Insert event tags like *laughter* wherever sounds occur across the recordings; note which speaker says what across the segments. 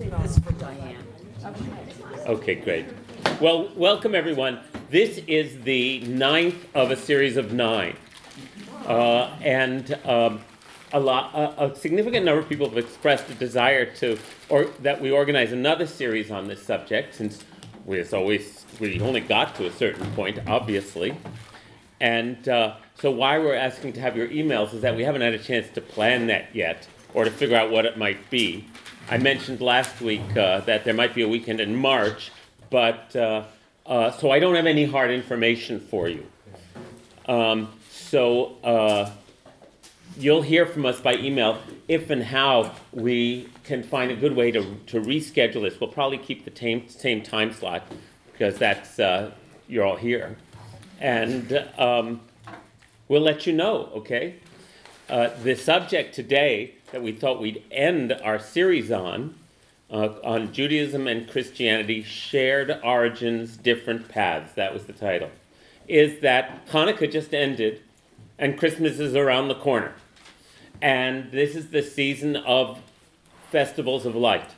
Speaker 1: This is for Diane.
Speaker 2: Okay, great. Well, welcome everyone. This is the ninth of a series of nine. Uh, and um, a, lot, a, a significant number of people have expressed a desire to, or that we organize another series on this subject, since we, as always, we only got to a certain point, obviously. And uh, so, why we're asking to have your emails is that we haven't had a chance to plan that yet, or to figure out what it might be. I mentioned last week uh, that there might be a weekend in March, but uh, uh, so I don't have any hard information for you. Um, so uh, you'll hear from us by email if and how we can find a good way to, to reschedule this. We'll probably keep the same, same time slot because that's uh, you're all here, and um, we'll let you know. Okay. Uh, the subject today that we thought we'd end our series on, uh, on Judaism and Christianity, shared origins, different paths. That was the title. Is that Hanukkah just ended and Christmas is around the corner. And this is the season of festivals of light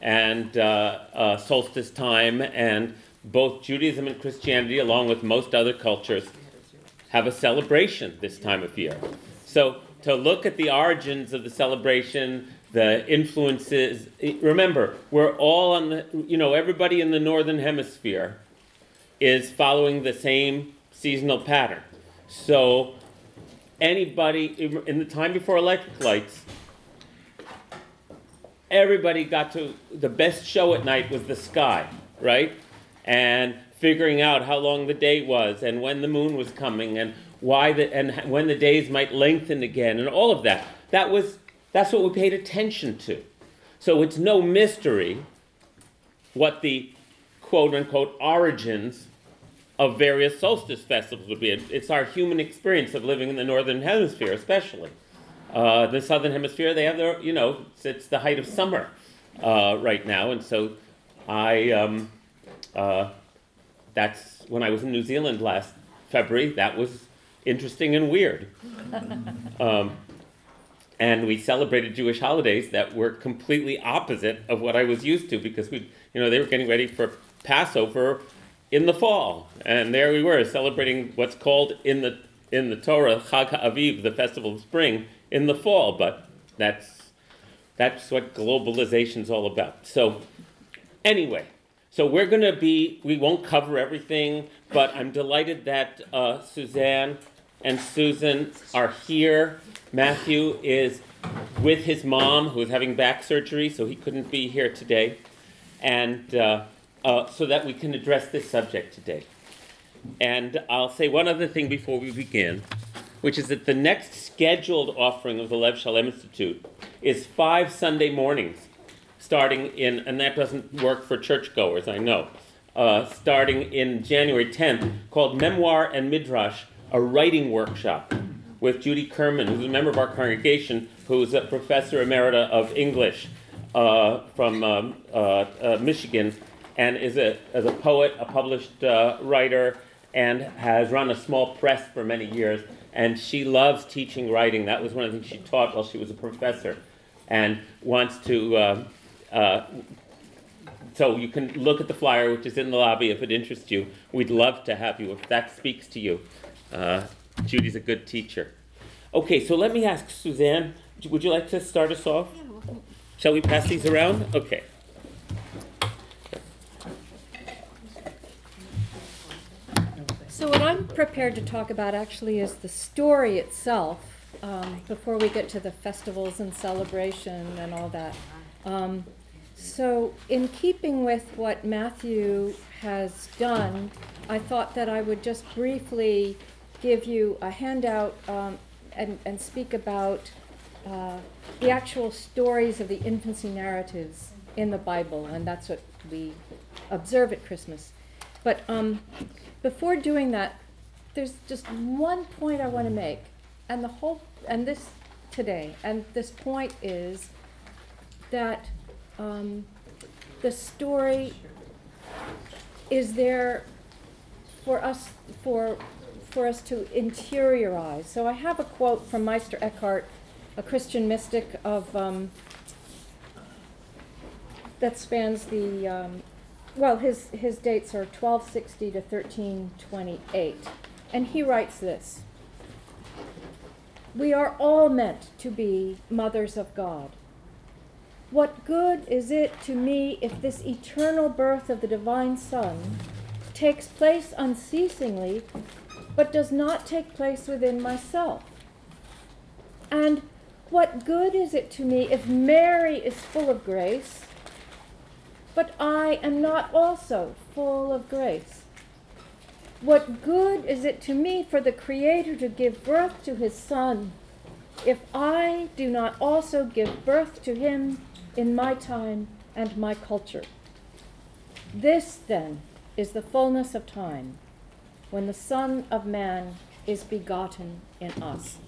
Speaker 2: and uh, uh, solstice time, and both Judaism and Christianity, along with most other cultures, have a celebration this time of year. So to look at the origins of the celebration, the influences. Remember, we're all on the, you know, everybody in the northern hemisphere is following the same seasonal pattern. So anybody in the time before electric lights, everybody got to the best show at night was the sky, right? And figuring out how long the day was and when the moon was coming and why the and when the days might lengthen again and all of that. That was that's what we paid attention to. So it's no mystery what the quote unquote origins of various solstice festivals would be. It's our human experience of living in the northern hemisphere, especially. Uh, the southern hemisphere, they have their, you know, it's, it's the height of summer uh, right now, and so I, um, uh, that's when I was in New Zealand last February. That was interesting and weird. Um, and we celebrated Jewish holidays that were completely opposite of what I was used to because we, you know, they were getting ready for Passover in the fall, and there we were celebrating what's called in the in the Torah Chag Aviv, the festival of spring, in the fall. But that's that's what globalization's all about. So anyway, so we're going to be we won't cover everything, but I'm delighted that uh, Suzanne and Susan are here. Matthew is with his mom, who is having back surgery, so he couldn't be here today. And uh, uh, so that we can address this subject today. And I'll say one other thing before we begin, which is that the next scheduled offering of the Lev Shalem Institute is five Sunday mornings, starting in, and that doesn't work for churchgoers, I know, uh, starting in January 10th, called Memoir and Midrash, a writing workshop with Judy Kerman, who's a member of our congregation, who's a professor emerita of English uh, from um, uh, uh, Michigan, and is a, as a poet, a published uh, writer, and has run a small press for many years. And she loves teaching writing. That was one of the things she taught while she was a professor, and wants to. Uh, so you can look at the flyer, which is in the lobby, if it interests you. We'd love to have you if that speaks to you. Uh, Judy's a good teacher. Okay, so let me ask Suzanne. Would you like to start us off? Shall we pass these around? Okay.
Speaker 3: So what I'm prepared to talk about actually is the story itself, um, before we get to the festivals and celebration and all that. Um, so in keeping with what Matthew has done, I thought that I would just briefly give you a handout um, and, and speak about uh, the actual stories of the infancy narratives in the Bible, and that's what we observe at Christmas. But um, before doing that, there's just one point I want to make, and the whole and this today, and this point is that um, the story is there for us for for us to interiorize. So I have a quote from Meister Eckhart, a Christian mystic of um, that spans the, um, well, his, his dates are 1260 to 1328. And he writes this We are all meant to be mothers of God. What good is it to me if this eternal birth of the divine Son takes place unceasingly, but does not take place within myself? And what good is it to me if Mary is full of grace, but I am not also full of grace? What good is it to me for the Creator to give birth to his Son if I do not also give birth to him in my time and my culture? This, then, is the fullness of time when the Son of Man is begotten in us.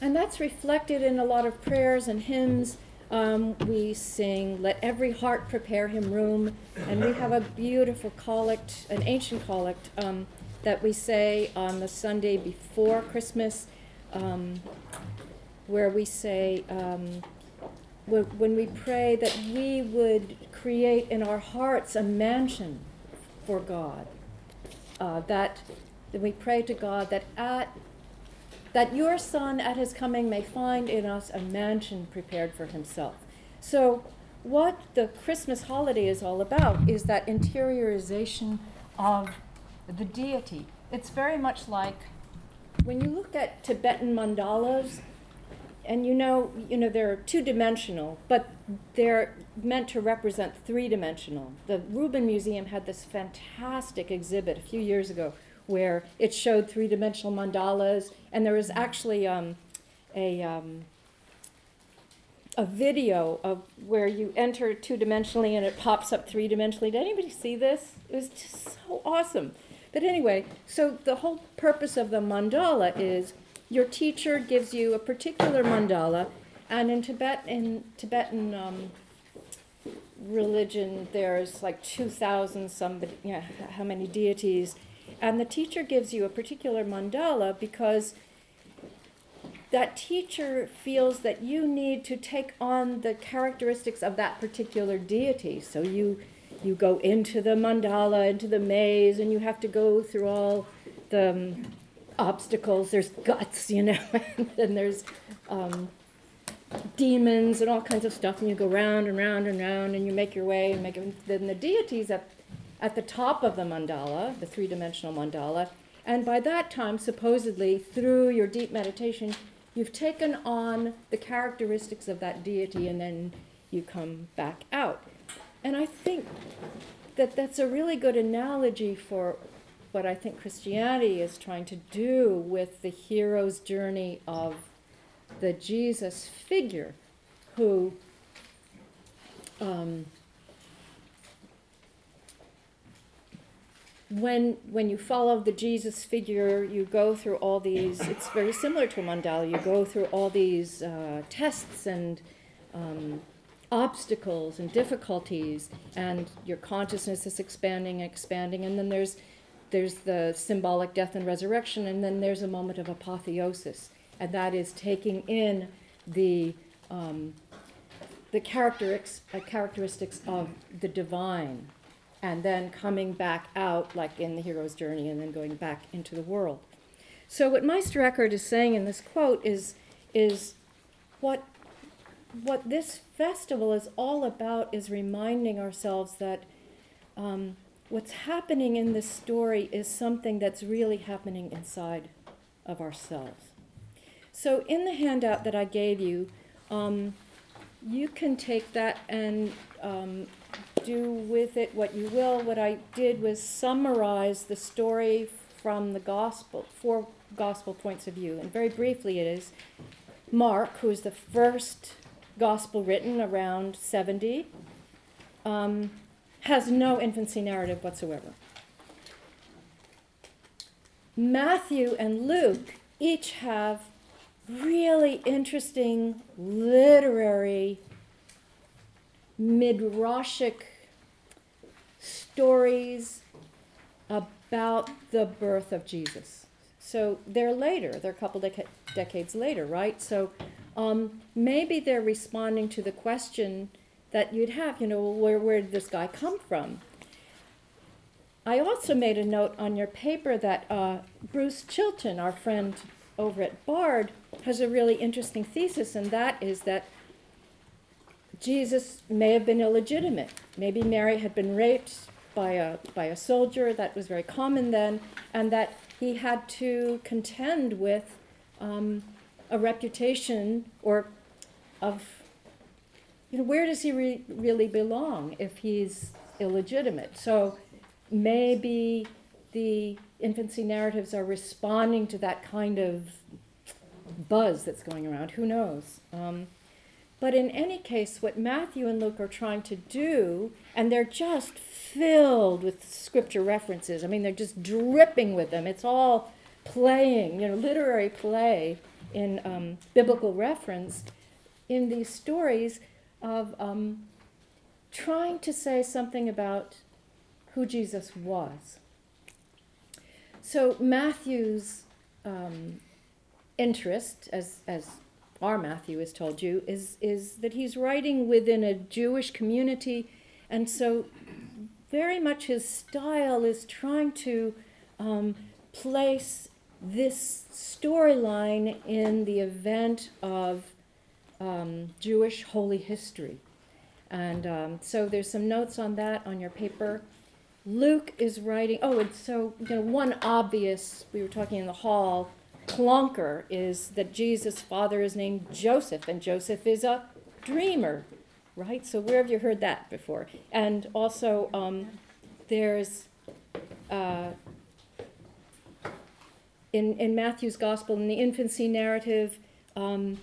Speaker 3: And that's reflected in a lot of prayers and hymns. Um, we sing, Let every heart prepare him room. And we have a beautiful collect, an ancient collect, um, that we say on the Sunday before Christmas, um, where we say, um, when we pray that we would create in our hearts a mansion for God. Uh, that, we pray to God that at that your Son at his coming may find in us a mansion prepared for himself. So, what the Christmas holiday is all about is that interiorization of the deity. It's very much like when you look at Tibetan mandalas, and you know, you know they're two-dimensional, but they're meant to represent three-dimensional. The Rubin Museum had this fantastic exhibit a few years ago where it showed three-dimensional mandalas, and there was actually um, a um, a video of where you enter two-dimensionally and it pops up three-dimensionally. Did anybody see this? It was just so awesome. But anyway, so the whole purpose of the mandala is your teacher gives you a particular mandala, and in Tibet, in Tibetan um, religion, there's like two thousand somebody, yeah, how many deities, and the teacher gives you a particular mandala because that teacher feels that you need to take on the characteristics of that particular deity. So you you go into the mandala, into the maze, and you have to go through all the um, obstacles. There's guts, you know, *laughs* and there's um, demons and all kinds of stuff, and you go round and round and round, and you make your way and make it. Then the deities at at the top of the mandala, the three-dimensional mandala, and by that time, supposedly through your deep meditation, you've taken on the characteristics of that deity, and then you come back out. And I think that that's a really good analogy for what I think Christianity is trying to do with the hero's journey of the Jesus figure who um, when when you follow the Jesus figure, you go through all these. It's very similar to a mandala. You go through all these uh, tests and um, obstacles and difficulties, and your consciousness is expanding, expanding, and then there's there's the symbolic death and resurrection, and then there's a moment of apotheosis, and that is taking in the um, the characteristics, uh, characteristics of the divine, and then coming back out, like in the hero's journey, and then going back into the world. So what Meister Eckhart is saying in this quote is is what what this festival is all about is reminding ourselves that um, what's happening in this story is something that's really happening inside of ourselves. So, in the handout that I gave you, um, you can take that and um, do with it what you will. What I did was summarize the story from the gospel, four gospel points of view. And very briefly, it is Mark, who is the first gospel written around 70, um, has no infancy narrative whatsoever. Matthew and Luke each have really interesting literary midrashic stories about the birth of Jesus. So they're later, they're a couple deca- decades later, right? So um, maybe they're responding to the question that you'd have, you know, where, where did this guy come from? I also made a note on your paper that uh, Bruce Chilton, our friend over at Bard, has a really interesting thesis, and that is that Jesus may have been illegitimate. Maybe Mary had been raped by a, by a soldier, that was very common then, and that he had to contend with um, a reputation or of, you know, where does he re- really belong if he's illegitimate? So maybe the infancy narratives are responding to that kind of buzz that's going around. Who knows? Um, but in any case, what Matthew and Luke are trying to do, and they're just filled with scripture references. I mean, they're just dripping with them. It's all playing, you know, literary play in um, biblical reference in these stories of um, trying to say something about who Jesus was. So Matthew's um, interest, as as our Matthew has told you, is is that he's writing within a Jewish community, and so very much his style is trying to um, place this storyline in the event of um, Jewish holy history. And um, so there's some notes on that on your paper. Luke is writing, oh, and so, you know, one obvious, we were talking in the hall, clunker is that Jesus' father is named Joseph, and Joseph is a dreamer, right? So where have you heard that before? And also, um, there's uh, in in Matthew's gospel in the infancy narrative, um,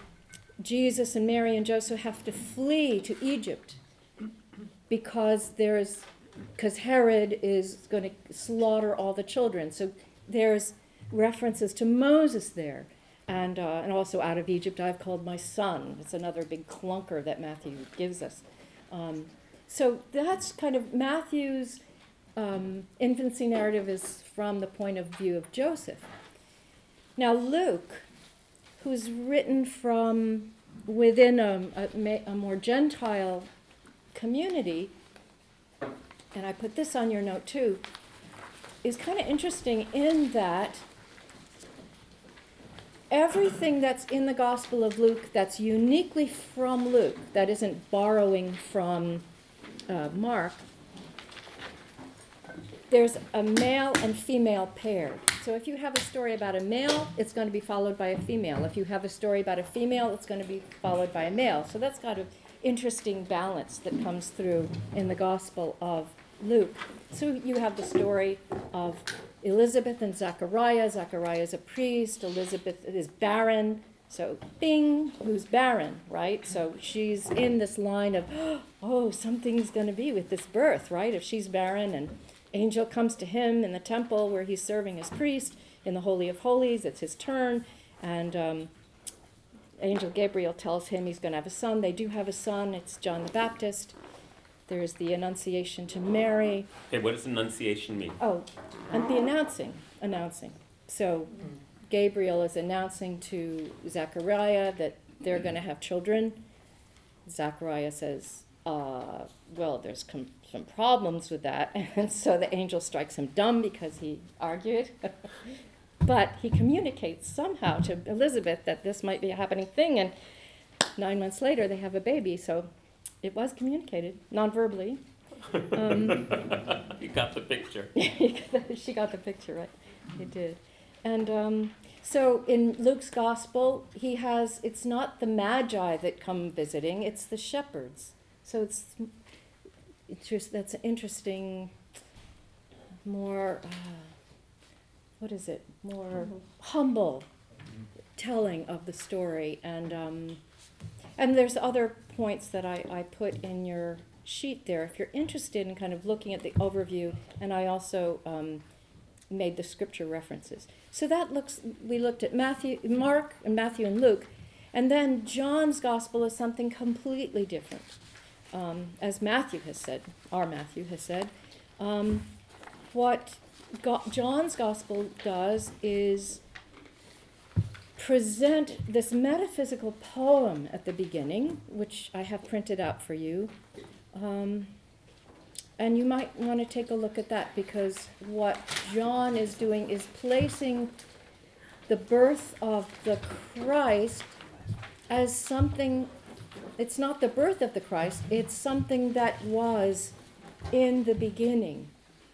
Speaker 3: Jesus and Mary and Joseph have to flee to Egypt because there's because Herod is going to slaughter all the children. So there's references to Moses there. And, uh, and also out of Egypt I've called my son. It's another big clunker that Matthew gives us. Um, so that's kind of Matthew's um, infancy narrative is from the point of view of Joseph. Now, Luke, who's written from within a, a, a more Gentile community, and I put this on your note too, is kind of interesting in that everything that's in the Gospel of Luke that's uniquely from Luke, that isn't borrowing from uh, Mark, there's a male and female pair. So if you have a story about a male, it's going to be followed by a female. If you have a story about a female, it's going to be followed by a male. So that's got an interesting balance that comes through in the Gospel of Luke. So you have the story of Elizabeth and Zachariah. Zachariah is a priest. Elizabeth is barren. So, bing, who's barren, right? So she's in this line of, *gasps* oh, something's going to be with this birth, right? If she's barren and angel comes to him in the temple where he's serving as priest in the Holy of Holies, it's his turn, and um, angel Gabriel tells him he's going to have a son. They do have a son, it's John the Baptist. There's the Annunciation to Mary.
Speaker 2: Okay, what does Annunciation mean?
Speaker 3: Oh, and the announcing, announcing. So Gabriel is announcing to Zechariah that they're going to have children. Zechariah says, uh, well, there's com- some problems with that. *laughs* And so the angel strikes him dumb because he argued. *laughs* but he communicates somehow to Elizabeth that this might be a happening thing. And nine months later, they have a baby. So it was communicated non-verbally. Um, *laughs*
Speaker 2: you got the picture.
Speaker 3: she got the picture, right? He did. And um, so in Luke's gospel, he has, it's not the magi that come visiting, it's the shepherds. So it's, that's an interesting, more, uh, what is it? More humble telling of the story. And, um, and there's other points that I, I put in your sheet there if you're interested in kind of looking at the overview, and I also um, made the scripture references. So that looks, we looked at Matthew, Mark, and Matthew and Luke, and then John's gospel is something completely different. Um, as Matthew has said, our Matthew has said, um, what Go- John's gospel does is present this metaphysical poem at the beginning, which I have printed out for you. Um, and you might want to take a look at that because what John is doing is placing the birth of the Christ as something, it's not the birth of the Christ, it's something that was in the beginning,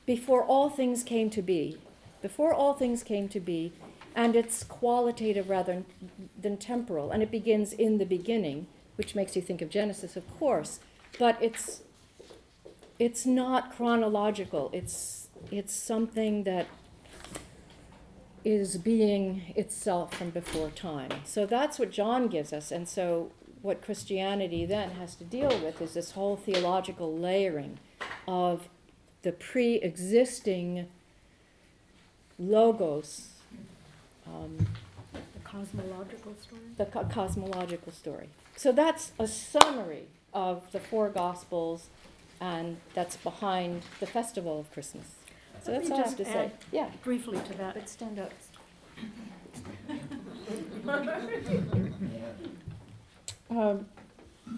Speaker 3: before all things came to be. Before all things came to be, and it's qualitative rather than temporal, and it begins in the beginning, which makes you think of Genesis, of course, but it's it's not chronological. It's it's something that is being itself from before time. So that's what John gives us, and so what Christianity then has to deal with is this whole theological layering of the pre-existing logos, um,
Speaker 1: The cosmological story?
Speaker 3: the co- cosmological story. So that's a summary of the four Gospels, and that's behind the festival of Christmas. So
Speaker 1: Let
Speaker 3: that's all I have
Speaker 1: just
Speaker 3: to say. Yeah,
Speaker 1: Briefly to that,
Speaker 3: but stand up. *laughs* *laughs*
Speaker 1: um,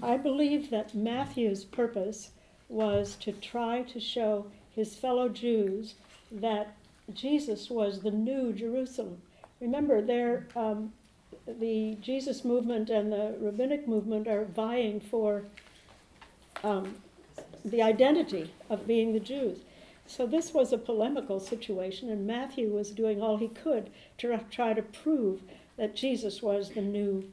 Speaker 1: I believe that Matthew's purpose was to try to show his fellow Jews that Jesus was the new Jerusalem. Remember, there, um, the Jesus movement and the rabbinic movement are vying for um, the identity of being the Jews. So this was a polemical situation, and Matthew was doing all he could to try to prove that Jesus was the new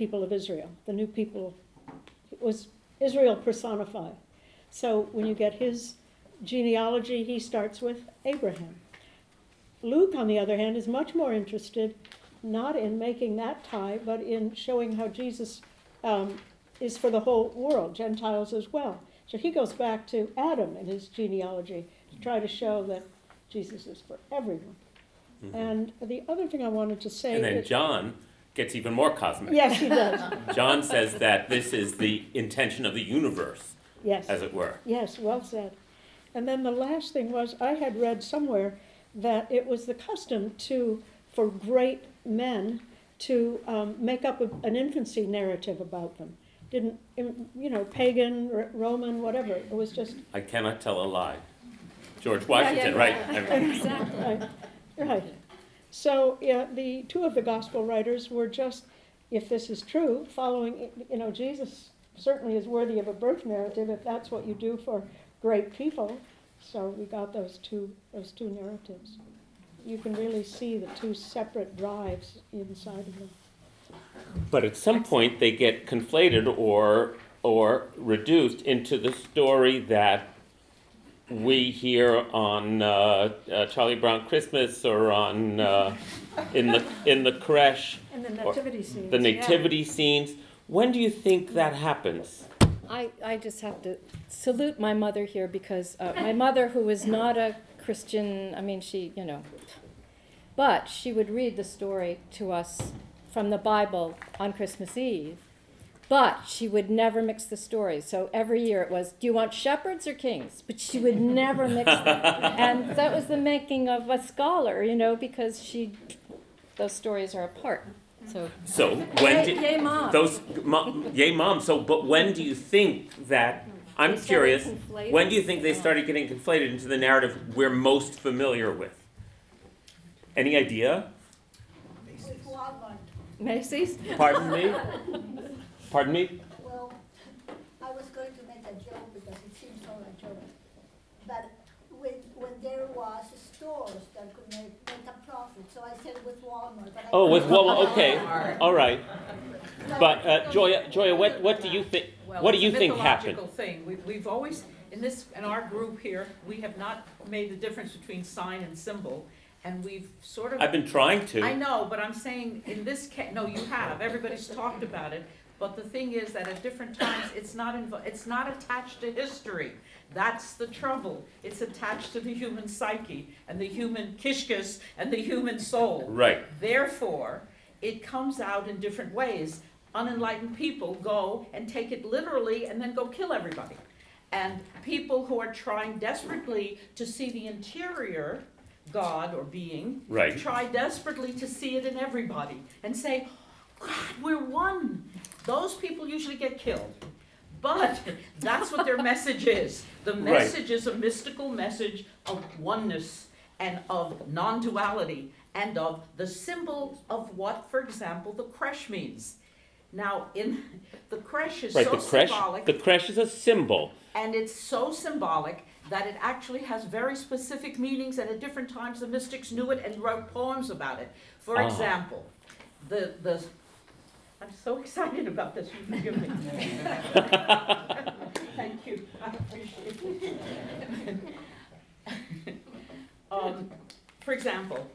Speaker 1: people of Israel, the new people. It was Israel personified. So when you get his genealogy, he starts with Abraham. Luke, on the other hand, is much more interested not in making that tie, but in showing how Jesus um, is for the whole world, Gentiles as well. So he goes back to Adam in his genealogy to try to show that Jesus is for everyone. And the other thing I wanted to say
Speaker 2: Mm-hmm. And then John gets even more cosmic.
Speaker 1: yes, he does. *laughs*
Speaker 2: John says that this is the intention of the universe,
Speaker 1: Yes.
Speaker 2: as it were.
Speaker 1: Yes, well said. And then the last thing was, I had read somewhere that it was the custom to, for great men, to um, make up a, an infancy narrative about them. Didn't, you know, pagan, R- Roman, whatever. It was just
Speaker 2: I cannot tell a lie. George Washington, right? I mean, *laughs*
Speaker 1: Right, right. So, yeah, the two of the gospel writers were just, if this is true, following, you know, Jesus certainly is worthy of a birth narrative if that's what you do for great people. So we got those two, those two narratives. You can really see the two separate drives inside of them.
Speaker 2: But at some point, they get conflated or or reduced into the story that we hear on uh, uh, Charlie Brown Christmas or on uh, in the in the creche,
Speaker 1: And the nativity scenes.
Speaker 2: the
Speaker 1: yeah.
Speaker 2: nativity scenes. When do you think that happens?
Speaker 3: I, I just have to salute my mother here because uh, my mother, who was not a Christian, I mean, she, you know, but she would read the story to us from the Bible on Christmas Eve. But she would never mix the stories. So every year it was, do you want shepherds or kings? But she would never mix them. *laughs* and that was the making of a scholar, you know, because she, those stories are apart. So,
Speaker 2: So when did
Speaker 3: yay, mom.
Speaker 2: those mom, yay mom? So but when do you think that? I'm curious.
Speaker 3: conflating.
Speaker 2: When do you think they started getting conflated into the narrative we're most familiar with? Any idea?
Speaker 4: With
Speaker 3: Macy's?
Speaker 2: Pardon me? *laughs* Pardon me?
Speaker 4: Well, I was going to make a joke because it seems so a joke. But when, when there was stores that could make, make a profit, so I said with Walmart, but I.
Speaker 2: Oh, with Walmart, okay, all right. But uh, Joya, Joya, what, what do you think,
Speaker 5: Well,
Speaker 2: what do
Speaker 5: it's
Speaker 2: you think happened?
Speaker 5: mythological thing. We, we've always, in this, in our group here, we have not made the difference between sign and symbol, and we've sort of.
Speaker 2: I've been trying to.
Speaker 5: I
Speaker 2: to.
Speaker 5: know, but I'm saying, in this ca- no, you have, everybody's talked about it, but the thing is that at different times, it's not invo- it's not attached to history. That's the trouble. It's attached to the human psyche, and the human kishkas, and the human soul.
Speaker 2: Right,
Speaker 5: Therefore, it comes out in different ways. Unenlightened people go and take it literally and then go kill everybody. And people who are trying desperately to see the interior, God or being,
Speaker 2: Right.
Speaker 5: try desperately to see it in everybody and say, God, we're one. Those people usually get killed. But *laughs* that's what their message is. The message is a mystical message of oneness and of non duality and of the symbol of what, for example, the creche means. Now, in the creche is
Speaker 2: Right,
Speaker 5: so
Speaker 2: the creche,
Speaker 5: symbolic.
Speaker 2: the creche is a symbol.
Speaker 5: And it's so symbolic that it actually has very specific meanings, and at different times the mystics knew it and wrote poems about it. For
Speaker 2: Ah.
Speaker 5: example, the, the, I'm so excited about this, you forgive me. *laughs* Thank you, I appreciate it. *laughs* Um, for example,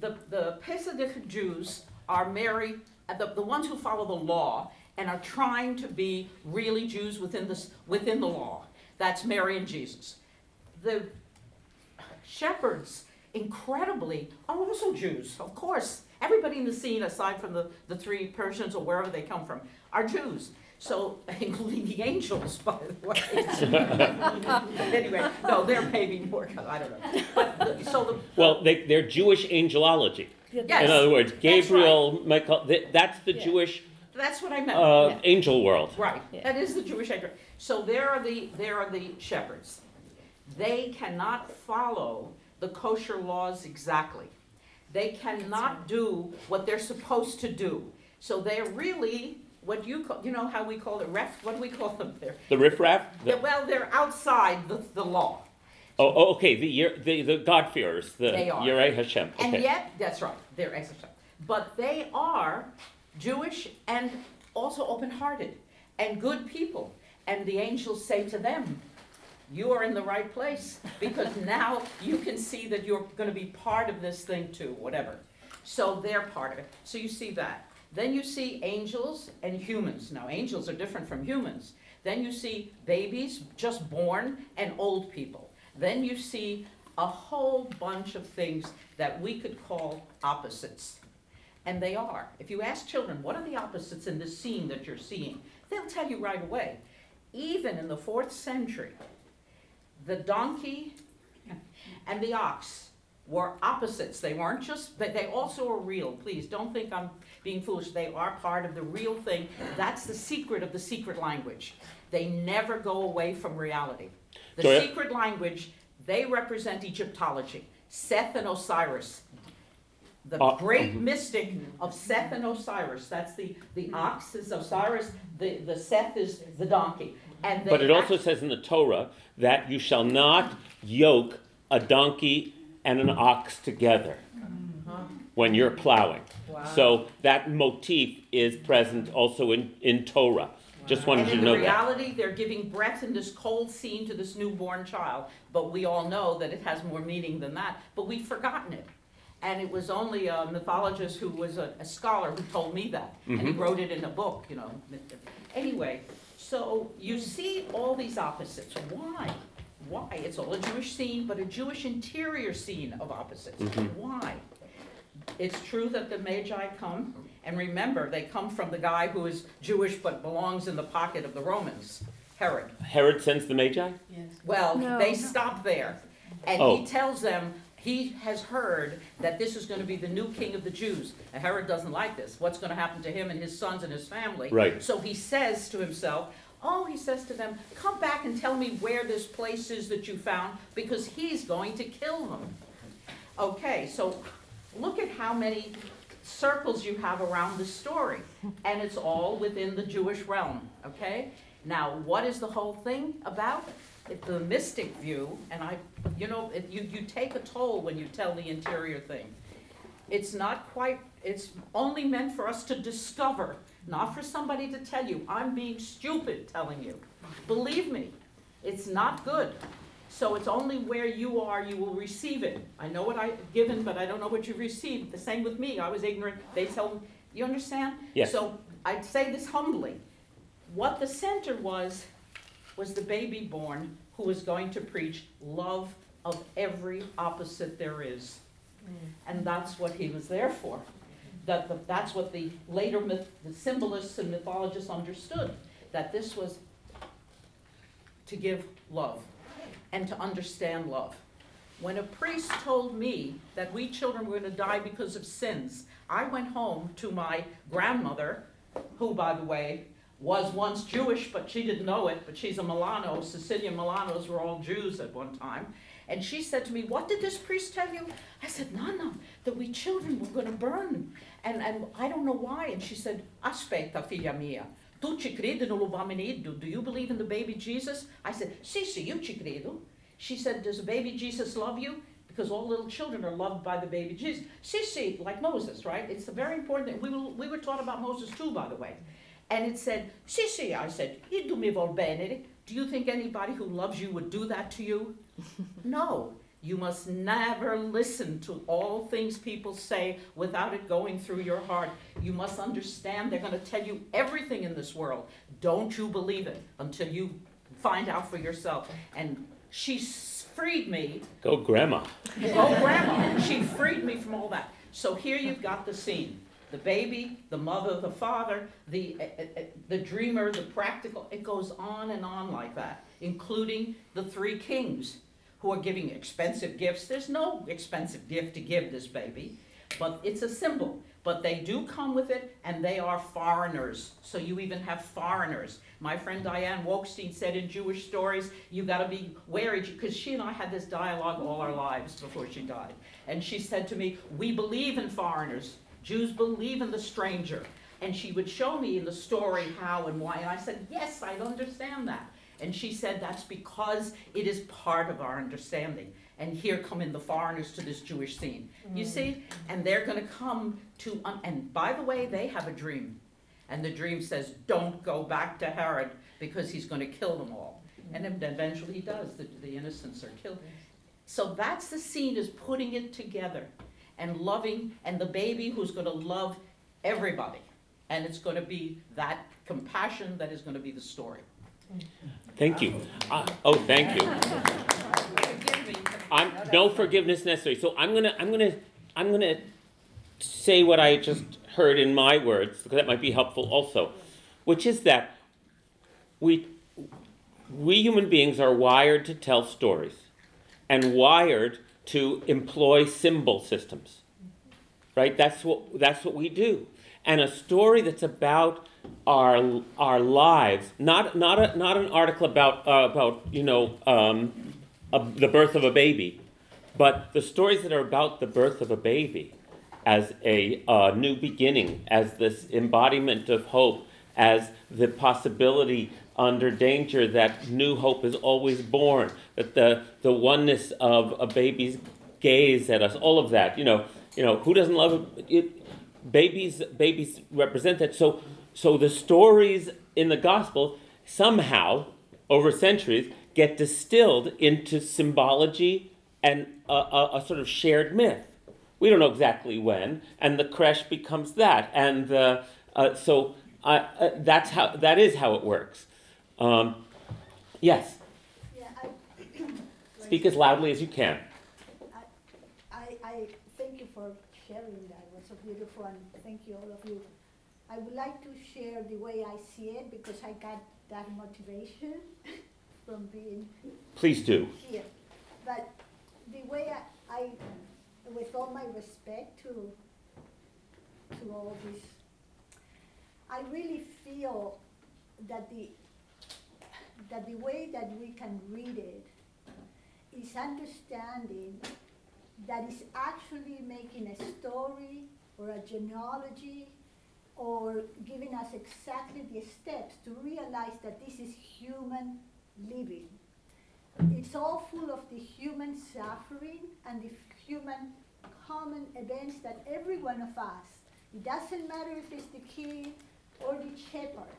Speaker 5: the, the Hasidic Jews are Mary, uh, the, the ones who follow the law and are trying to be really Jews within this, within the law. That's Mary and Jesus. The shepherds, incredibly, are also Jews, of course. Everybody in the scene, aside from the, the three Persians or wherever they come from, are Jews. So, *laughs* including the angels, by the way. *laughs* anyway, no, they're maybe more, I don't know. But, the- so the.
Speaker 2: Well, they, they're Jewish angelology.
Speaker 5: Yes.
Speaker 2: In other words,
Speaker 5: right.
Speaker 2: Gabriel, Michael, th- that's the
Speaker 3: Yeah.
Speaker 2: Jewish
Speaker 5: That's what I meant.
Speaker 2: uh,
Speaker 3: Yeah.
Speaker 2: angel world.
Speaker 5: Right,
Speaker 3: Yeah.
Speaker 5: that is the Jewish angel. So there are the, there are the shepherds. They cannot follow the kosher laws exactly. They cannot do what they're supposed to do. So they're really, what you call, you know how we call it ref, what do we call them there?
Speaker 2: The riffraff? The-
Speaker 5: They're- Well, they're outside the, the law.
Speaker 2: oh, oh, okay, the, Yer- the, the God-fearers, the
Speaker 5: They are.
Speaker 2: Yerei Hashem.
Speaker 5: And
Speaker 2: Okay.
Speaker 5: yet, that's right, they're extra. But they are Jewish and also open-hearted and good people. And the angels say to them, you are in the right place because now you can see that you're going to be part of this thing too, whatever. So they're part of it. So you see that. Then you see angels and humans. Now, angels are different from humans. Then you see babies just born and old people. Then you see a whole bunch of things that we could call opposites. And they are. If you ask children, what are the opposites in this scene that you're seeing? They'll tell you right away. Even in the fourth century, the donkey and the ox were opposites. They weren't just, but they also are real. Please don't think I'm being foolish. They are part of the real thing. That's the secret of the secret language. They never go away from reality. The
Speaker 2: So, uh,
Speaker 5: secret language, they represent Egyptology. Seth and Osiris. The
Speaker 2: Uh,
Speaker 5: great
Speaker 2: mhm.
Speaker 5: mystic of Seth and Osiris. That's the, the ox is Osiris, the, the Seth is the donkey. And
Speaker 2: But it also says in the Torah that you shall not yoke a donkey and an ox together when you're plowing. So that motif is present also in, in Torah. Just wanted
Speaker 5: And
Speaker 2: you to know that.
Speaker 5: In reality, they're giving breath in this cold scene to this newborn child. But we all know that it has more meaning than that. But we've forgotten it. And it was only a mythologist who was a, a scholar who told me that. And he
Speaker 2: Mhm.
Speaker 5: wrote it in a book, you know. Anyway, so you see all these opposites. Why? Why? It's all a Jewish scene, but a Jewish interior scene of opposites.
Speaker 2: Mhm.
Speaker 5: Why? It's true that the Magi come, and remember, they come from the guy who is Jewish but belongs in the pocket of the Romans, Herod.
Speaker 2: Herod sends the Magi? Yes.
Speaker 5: Well,
Speaker 3: No.
Speaker 5: they stop there, and
Speaker 2: Oh.
Speaker 5: he tells them he has heard that this is going to be the new king of the Jews. And Herod doesn't like this. What's going to happen to him and his sons and his family?
Speaker 2: Right.
Speaker 5: So he says to himself, Oh, he says to them, come back and tell me where this place is that you found, because he's going to kill them. Okay, so look at how many circles you have around the story, and it's all within the Jewish realm, okay? Now, what is the whole thing about? The mystic view, and I, you know, it, you, you take a toll when you tell the interior thing. It's not quite, it's only meant for us to discover, not for somebody to tell you, I'm being stupid telling you. Believe me, it's not good. So it's only where you are you will receive it. I know what I've given, but I don't know what you've received. The same with me. I was ignorant. They told me, you understand?
Speaker 2: Yes.
Speaker 5: So I'd say this humbly. What the center was, was the baby born who was going to preach love of every opposite there is. Mm. And that's what he was there for. That, the- that's what the later myth, the symbolists and mythologists understood, that this was to give love and to understand love. When a priest told me that we children were going to die because of sins, I went home to my grandmother, who, by the way, was once Jewish, but she didn't know it, but she's a Milano. Sicilian Milanos were all Jews at one time. And she said to me, What did this priest tell you? I said, Nana, that we children were going to burn. And, and I don't know why. And she said, Aspetta, figlia mia. Tu ci credi nell'uomo Do you believe in the baby Jesus? I said, Sì, sì, io ci credo. She said, Does the baby Jesus love you? Because all little children are loved by the baby Jesus. Sì, sì, like Moses, right? It's a very important thing. We were, we were taught about Moses too, by the way. And it said, Sì, sì, I said, Il tu mi vuol bene. Do you think anybody who loves you would do that to you? *laughs* no. You must never listen to all things people say without it going through your heart. You must understand they're going to tell you everything in this world. Don't you believe it until you find out for yourself. And she freed me.
Speaker 2: Go, Grandma.
Speaker 5: Go, Grandma. *laughs* She freed me from all that. So here you've got the scene the baby, the mother, the father, the, uh, uh, the dreamer, the practical. It goes on and on like that, including the three kings who are giving expensive gifts. There's no expensive gift to give this baby, but it's a symbol. But they do come with it, and they are foreigners. So you even have foreigners. My friend Diane Wolkstein said in Jewish stories, you got to be wary, because she and I had this dialogue all our lives before she died. And she said to me, We believe in foreigners. Jews believe in the stranger. And she would show me in the story how and why. And I said, Yes, I understand that. And she said, That's because it is part of our understanding. And here come in the foreigners to this Jewish scene. You mm. see? And they're going to come to, un- and by the way, they have a dream. And the dream says, Don't go back to Herod because he's going to kill them all. And eventually he does. The, the innocents are killed. So that's the scene is putting it together and loving, and the baby who's going to love everybody. And it's going to be that compassion that is going to be the story.
Speaker 2: Thank you. Uh, oh, thank you. I'm no forgiveness necessary. So I'm gonna I'm gonna I'm gonna say what I just heard in my words because that might be helpful also, which is that we we human beings are wired to tell stories and wired to employ symbol systems. Right? That's what that's what we do. And a story that's about our our lives, not not a, not an article about uh, about you know um, a, the birth of a baby, but the stories that are about the birth of a baby as a uh, new beginning, as this embodiment of hope, as the possibility under danger that new hope is always born, that the, the oneness of a baby's gaze at us, all of that, you know, you know, who doesn't love it? babies, babies represent that. So, so the stories in the gospel somehow, over centuries, get distilled into symbology and a, a, a sort of shared myth. We don't know exactly when, and the creche becomes that, and uh, so uh, uh, that's how that is how it works. Um, yes,
Speaker 4: Yeah, I, *clears throat*
Speaker 2: speak as loudly as you can.
Speaker 4: I, I thank you for sharing that. It was so beautiful, and thank you, all of you. I would like to share the way I see it because I got that motivation *laughs* from being
Speaker 2: Please do.
Speaker 4: here. But the way I, I, with all my respect to, to all this, I really feel that the, that the way that we can read it is understanding that is actually making a story or a genealogy or giving us exactly the steps to realize that this is human living. It's all full of the human suffering and the human common events that every one of us, it doesn't matter if it's the kid or the shepherd,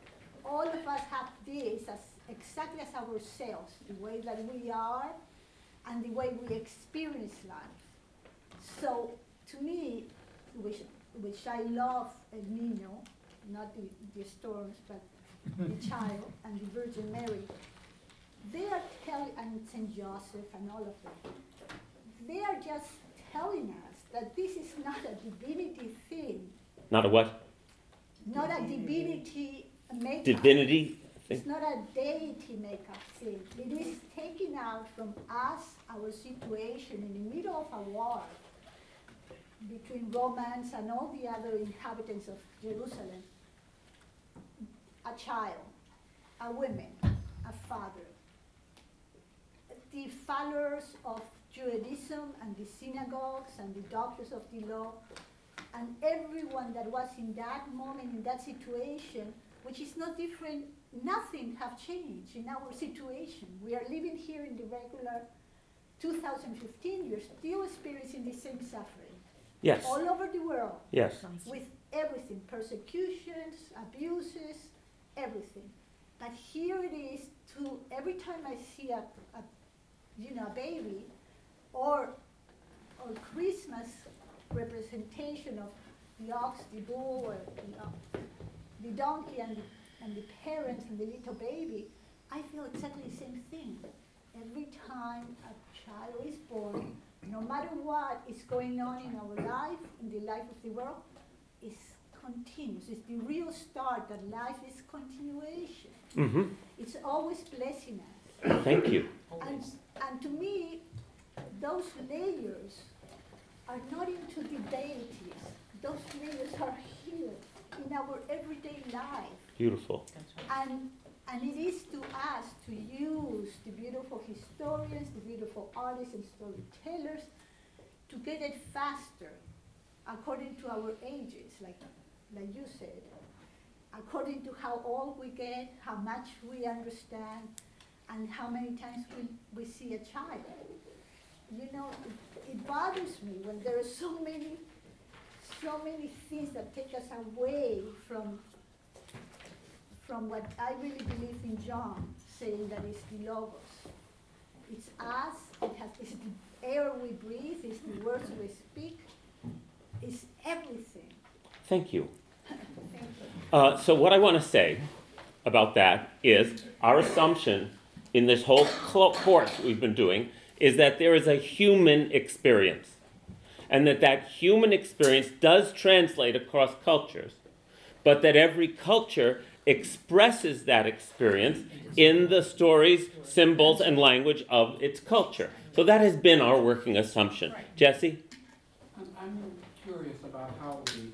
Speaker 4: all of us have this as exactly as ourselves, the way that we are and the way we experience life. So to me, which, which I love El Nino, not the, the storms, but the *laughs* child and the Virgin Mary, they are telling, and St. Joseph and all of them, they are just telling us that this is not a divinity thing,
Speaker 2: Not a what?
Speaker 4: not a divinity makeup.
Speaker 2: Divinity
Speaker 4: It's not a deity make us sin. It is taking out from us our situation in the middle of a war between Romans and all the other inhabitants of Jerusalem. A child, a woman, a father. The followers of Judaism and the synagogues and the doctors of the law and everyone that was in that moment, in that situation, which is not different, nothing have changed in our situation. We are living here in the regular 2015, you're still experiencing the same suffering
Speaker 2: Yes.
Speaker 4: all over the world
Speaker 2: Yes.
Speaker 4: with everything, persecutions, abuses, everything. But here it is to, every time I see a, a you know, a baby or, or Christmas representation of the ox, the bull, or the, uh, the donkey and the, and the parents and the little baby, I feel exactly the same thing. Every time a child is born, no matter what is going on in our life, in the life of the world, is continuous. It's the real start that life is continuation.
Speaker 2: Mm-hmm.
Speaker 4: It's always blessing us.
Speaker 2: Thank you.
Speaker 4: And, and to me, those layers are not into the deities. Those layers are here in our everyday life.
Speaker 2: Beautiful.
Speaker 4: And, and it is to us to use the beautiful historians, the beautiful artists and storytellers to get it faster according to our ages, like, like you said. According to how old we get, how much we understand, and how many times we, we see a child. You know, it, it bothers me when there are so many, so many things that take us away from from what I really believe in John, saying that it's the Logos. It's us, it has, it's the air we breathe, it's the words we speak, it's everything.
Speaker 2: Thank you.
Speaker 4: Thank *laughs* you.
Speaker 2: Uh, so what I want to say about that is our assumption in this whole course we've been doing is that there is a human experience and that that human experience does translate across cultures but that every culture expresses that experience in the stories symbols and language of its culture so that has been our working assumption jesse
Speaker 6: I'm, I'm curious about how we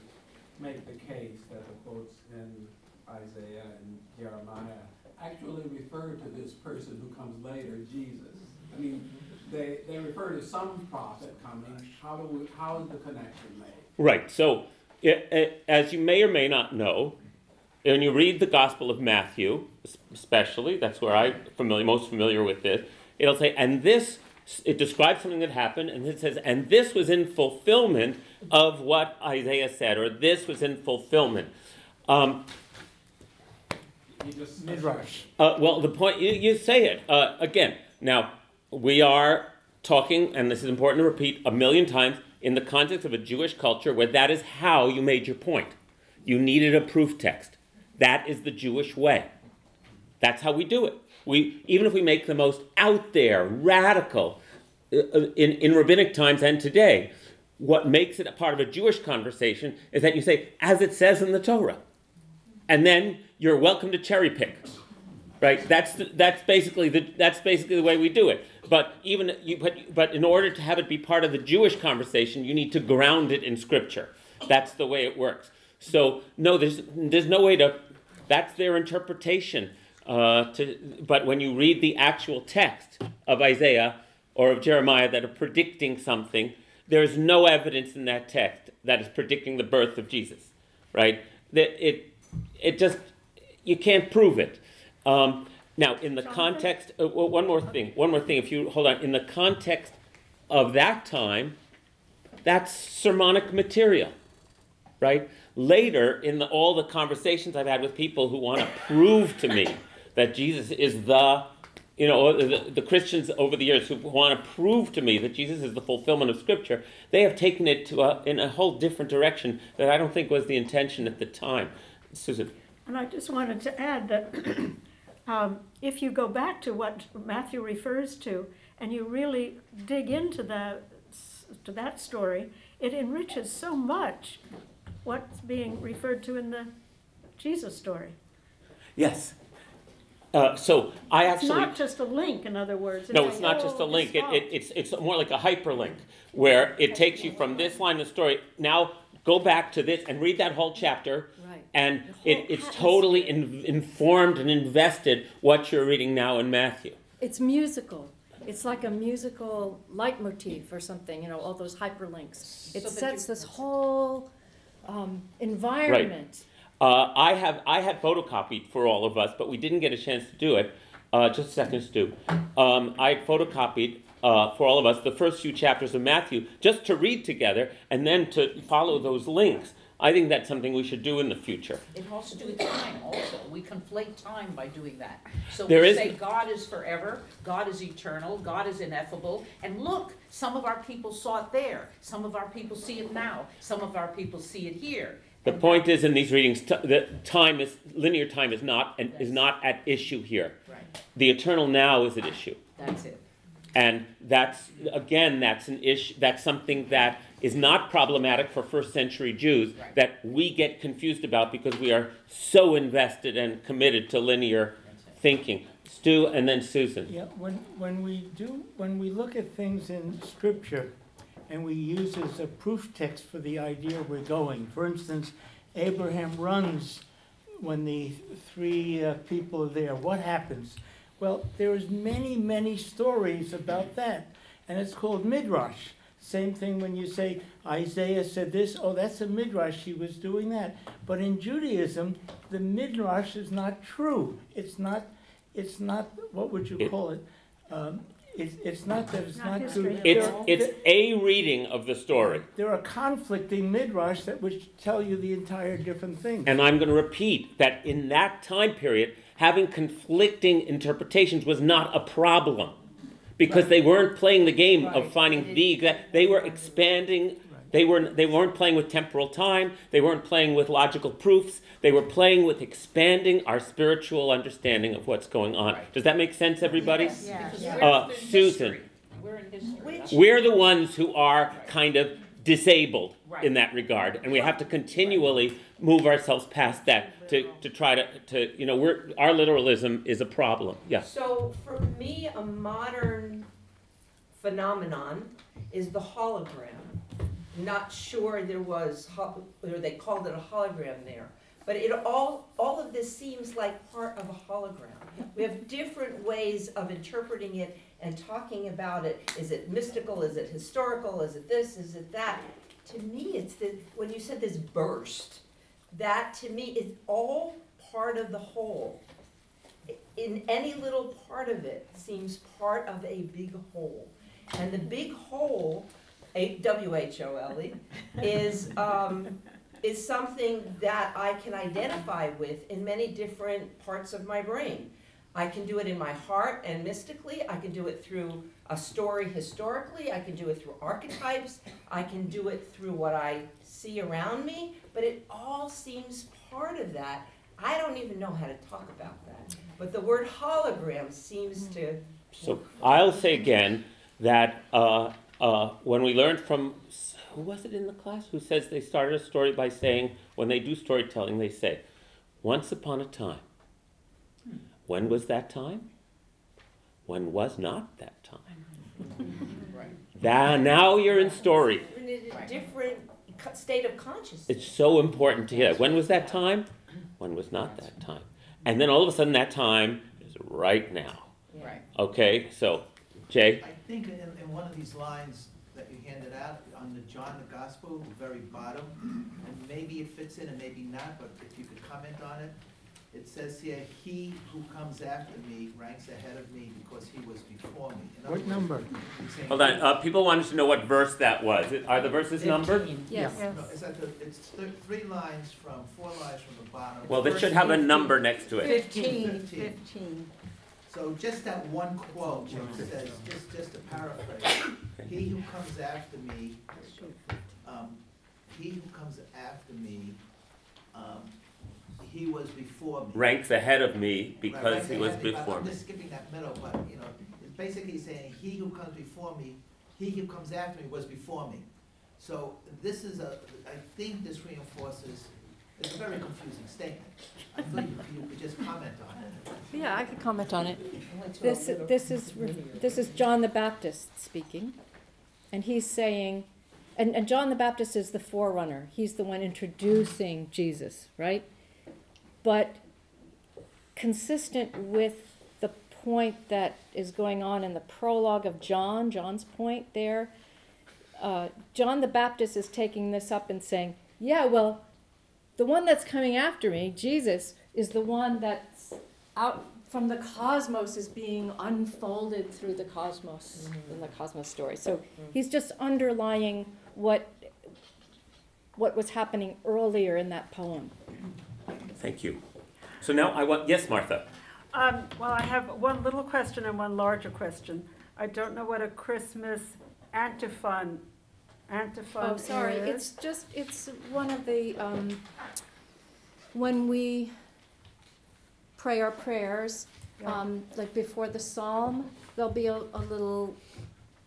Speaker 6: make the case that the quotes in Isaiah and Jeremiah actually refer to this person who comes later, Jesus. I mean, they, they refer to some prophet coming, how do we, how is the connection made?
Speaker 2: Right. So, i i as you may or may not know, when you read the Gospel of Matthew, especially, that's where I'm familiar, most familiar with this, it'll say, and this, it describes something that happened, and it says, and this was in fulfillment of what Isaiah said, or this was in fulfillment. Um,
Speaker 6: You just.
Speaker 7: Midrash.
Speaker 2: uh, well, the point you, you say it uh, again. Now we are talking, and this is important to repeat a million times in the context of a Jewish culture where that is how you made your point. You needed a proof text. That is the Jewish way. That's how we do it. We even if we make the most out there, radical, uh, uh, in in rabbinic times and today, what makes it a part of a Jewish conversation is that you say, as it says in the Torah, and then you're welcome to cherry pick. Right? That's the, that's basically the that's basically the way we do it. But even you but but in order to have it be part of the jewish conversation you need to ground it in scripture. That's the way it works. So no there's there's no way to that's their interpretation uh, to but when you read the actual text of isaiah or of jeremiah that are predicting something there's no evidence in that text that is predicting the birth of jesus right that it it just you can't prove it. Um, now, in the context, uh, one more thing, one more thing. If you hold on, in the context of that time, that's sermonic material, right? Later, in the, all the conversations I've had with people who want to prove to me that Jesus is the, you know, the, the Christians over the years who want to prove to me that Jesus is the fulfillment of Scripture, they have taken it to a, in a whole different direction that I don't think was the intention at the time. Susan.
Speaker 1: And I just wanted to add that *clears throat* um, if you go back to what Matthew refers to and you really dig into the, to that story, it enriches so much what's being referred to in the Jesus story.
Speaker 2: Yes. Uh, so I
Speaker 1: It's
Speaker 2: actually.
Speaker 1: not just a link, in other words.
Speaker 2: No, it's not just a link. It, it, it's, it's more like a hyperlink where it takes you from this line of story. Now go back to this and read that whole chapter.
Speaker 3: Right.
Speaker 2: And
Speaker 3: The
Speaker 2: it,
Speaker 3: whole
Speaker 2: it's
Speaker 3: atmosphere.
Speaker 2: totally in, informed and invested what you're reading now in Matthew.
Speaker 3: It's musical. It's like a musical leitmotif or something, you know, all those hyperlinks. It
Speaker 5: So that
Speaker 3: sets
Speaker 5: you-
Speaker 3: this whole um, environment.
Speaker 2: Uh, I have I had photocopied for all of us, but we didn't get a chance to do it. Uh, just a second, Stu. Um, I photocopied uh, for all of us the first few chapters of Matthew just to read together and then to follow those links. I think that's something we should do in the future.
Speaker 5: It has to do with time also. We conflate time by doing that. So
Speaker 2: There
Speaker 5: we
Speaker 2: is-
Speaker 5: say God is forever, God is eternal, God is ineffable. And look, some of our people saw it there. Some of our people see it now. Some of our people see it here.
Speaker 2: The
Speaker 5: And
Speaker 2: point is in these readings, t- the time is linear time is not and is not at issue here.
Speaker 5: that- Right,
Speaker 2: The eternal now is at issue,
Speaker 5: that's it.
Speaker 2: and that's again that's an issue. That's something that is not problematic for first century Jews
Speaker 5: Right.
Speaker 2: that we get confused about because we are so invested and committed to linear thinking. Stu and then Susan.
Speaker 7: Yeah, when, when we do, when we look at things in scripture and we use as a proof text for the idea we're going, for instance, Abraham runs when the three uh, people are there, what happens? Well, there's many, many stories about that, and it's called midrash. Same thing when you say Isaiah said this, oh, that's a midrash, he was doing that. But in Judaism, the midrash is not true. It's not, it's not, what would you
Speaker 2: It-
Speaker 7: call it? Um, it's, it's not that it's
Speaker 1: Not
Speaker 7: not
Speaker 1: history
Speaker 7: true.
Speaker 2: It's
Speaker 7: There-
Speaker 2: it's a reading of the story.
Speaker 7: There are conflicting midrash that would tell you the entire different thing.
Speaker 2: And I'm going to repeat that in that time period, having conflicting interpretations was not a problem because they weren't playing the game of finding the exact. They were expanding. They were they weren't playing with temporal time. They weren't playing with logical proofs. They were playing with expanding our spiritual understanding of what's going on.
Speaker 5: Right.
Speaker 2: Does that make sense, everybody?
Speaker 5: Yes, because
Speaker 1: Yeah.
Speaker 2: Uh, Susan.
Speaker 5: We're in history.
Speaker 2: We're the ones who are kind of disabled in that regard, and we have to continually move ourselves past that to, to try to, to you know we're our literalism is a problem. Yeah.
Speaker 8: So for me, a modern phenomenon is the hologram. Not sure there was, ho- or they called it a hologram there. But it all, all of this seems like part of a hologram. We have different ways of interpreting it and talking about it. Is it mystical? Is it historical? Is it this? Is it that? To me, it's the, when you said this burst, that to me is all part of the whole in any little part of it seems part of a big whole. And the big whole, A W H O L E, is, um, is something that I can identify with in many different parts of my brain. I can do it in my heart and mystically, I can do it through a story historically, I can do it through archetypes, I can do it through what I see around me, but it all seems part of that. I don't even know how to talk about that. But the word hologram seems to,
Speaker 2: So I'll say again that uh, uh, when we learned from who was it in the class who says they started a story by saying when they do storytelling they say, "Once upon a time." When was that time? When was not that time?
Speaker 5: Right.
Speaker 2: That, now you're in story.
Speaker 4: In a different state of consciousness.
Speaker 2: It's so important to hear that. When was that time? When was not that time? And then all of a sudden, that time is right now.
Speaker 5: Right.
Speaker 2: Okay, so, Jay?
Speaker 9: I think in, in one of these lines that you handed out, on the John the Gospel, the very bottom, and maybe it fits in and maybe not, but if you could comment on it, it says here, "He who comes after me ranks ahead of me because he was before me." In other
Speaker 7: What
Speaker 9: words,
Speaker 7: number?
Speaker 9: he's saying-
Speaker 2: Hold on, uh, people wanted to know what verse that was. Are the verses numbered?
Speaker 5: Fifteen.
Speaker 3: Yes.
Speaker 9: No, it's at the, it's th- three lines from, four lines from the bottom.
Speaker 2: Well, this should have a number next to it.
Speaker 9: Fifteen.
Speaker 4: Fifteen.
Speaker 9: So just that one quote, it says, just, just to paraphrase, he who comes after me, um, he who comes after me, um, he was before me.
Speaker 2: Ranks ahead of me
Speaker 9: Right,
Speaker 2: because
Speaker 9: right,
Speaker 2: he was
Speaker 9: ahead me,
Speaker 2: before
Speaker 9: I'm
Speaker 2: me.
Speaker 9: just skipping that middle, but, you know, it's basically saying, he who comes before me, he who comes after me was before me. So this is a, I think this reinforces It's a very confusing statement. I thought you, you could just comment on it.
Speaker 3: Yeah, I could comment on it.
Speaker 8: I went to a
Speaker 3: This, this is, this is John the Baptist speaking, and he's saying, and, and John the Baptist is the forerunner. He's the one introducing Jesus, right? But consistent with the point that is going on in the prologue of John, John's point there, uh, John the Baptist is taking this up and saying, yeah, well, the one that's coming after me, Jesus, is the one that's out from the cosmos is being unfolded through the cosmos in the cosmos story. So he's just underlying what what was happening earlier in that poem.
Speaker 2: Thank you. So now I want, yes, Martha?
Speaker 10: Um, well, I have one little question and one larger question. I don't know what a Christmas antiphon, antiphon
Speaker 3: Oh, sorry,
Speaker 10: is.
Speaker 3: it's just it's one of the um, when we pray our prayers,
Speaker 10: Yeah.
Speaker 3: um, like before the psalm, there'll be a, a little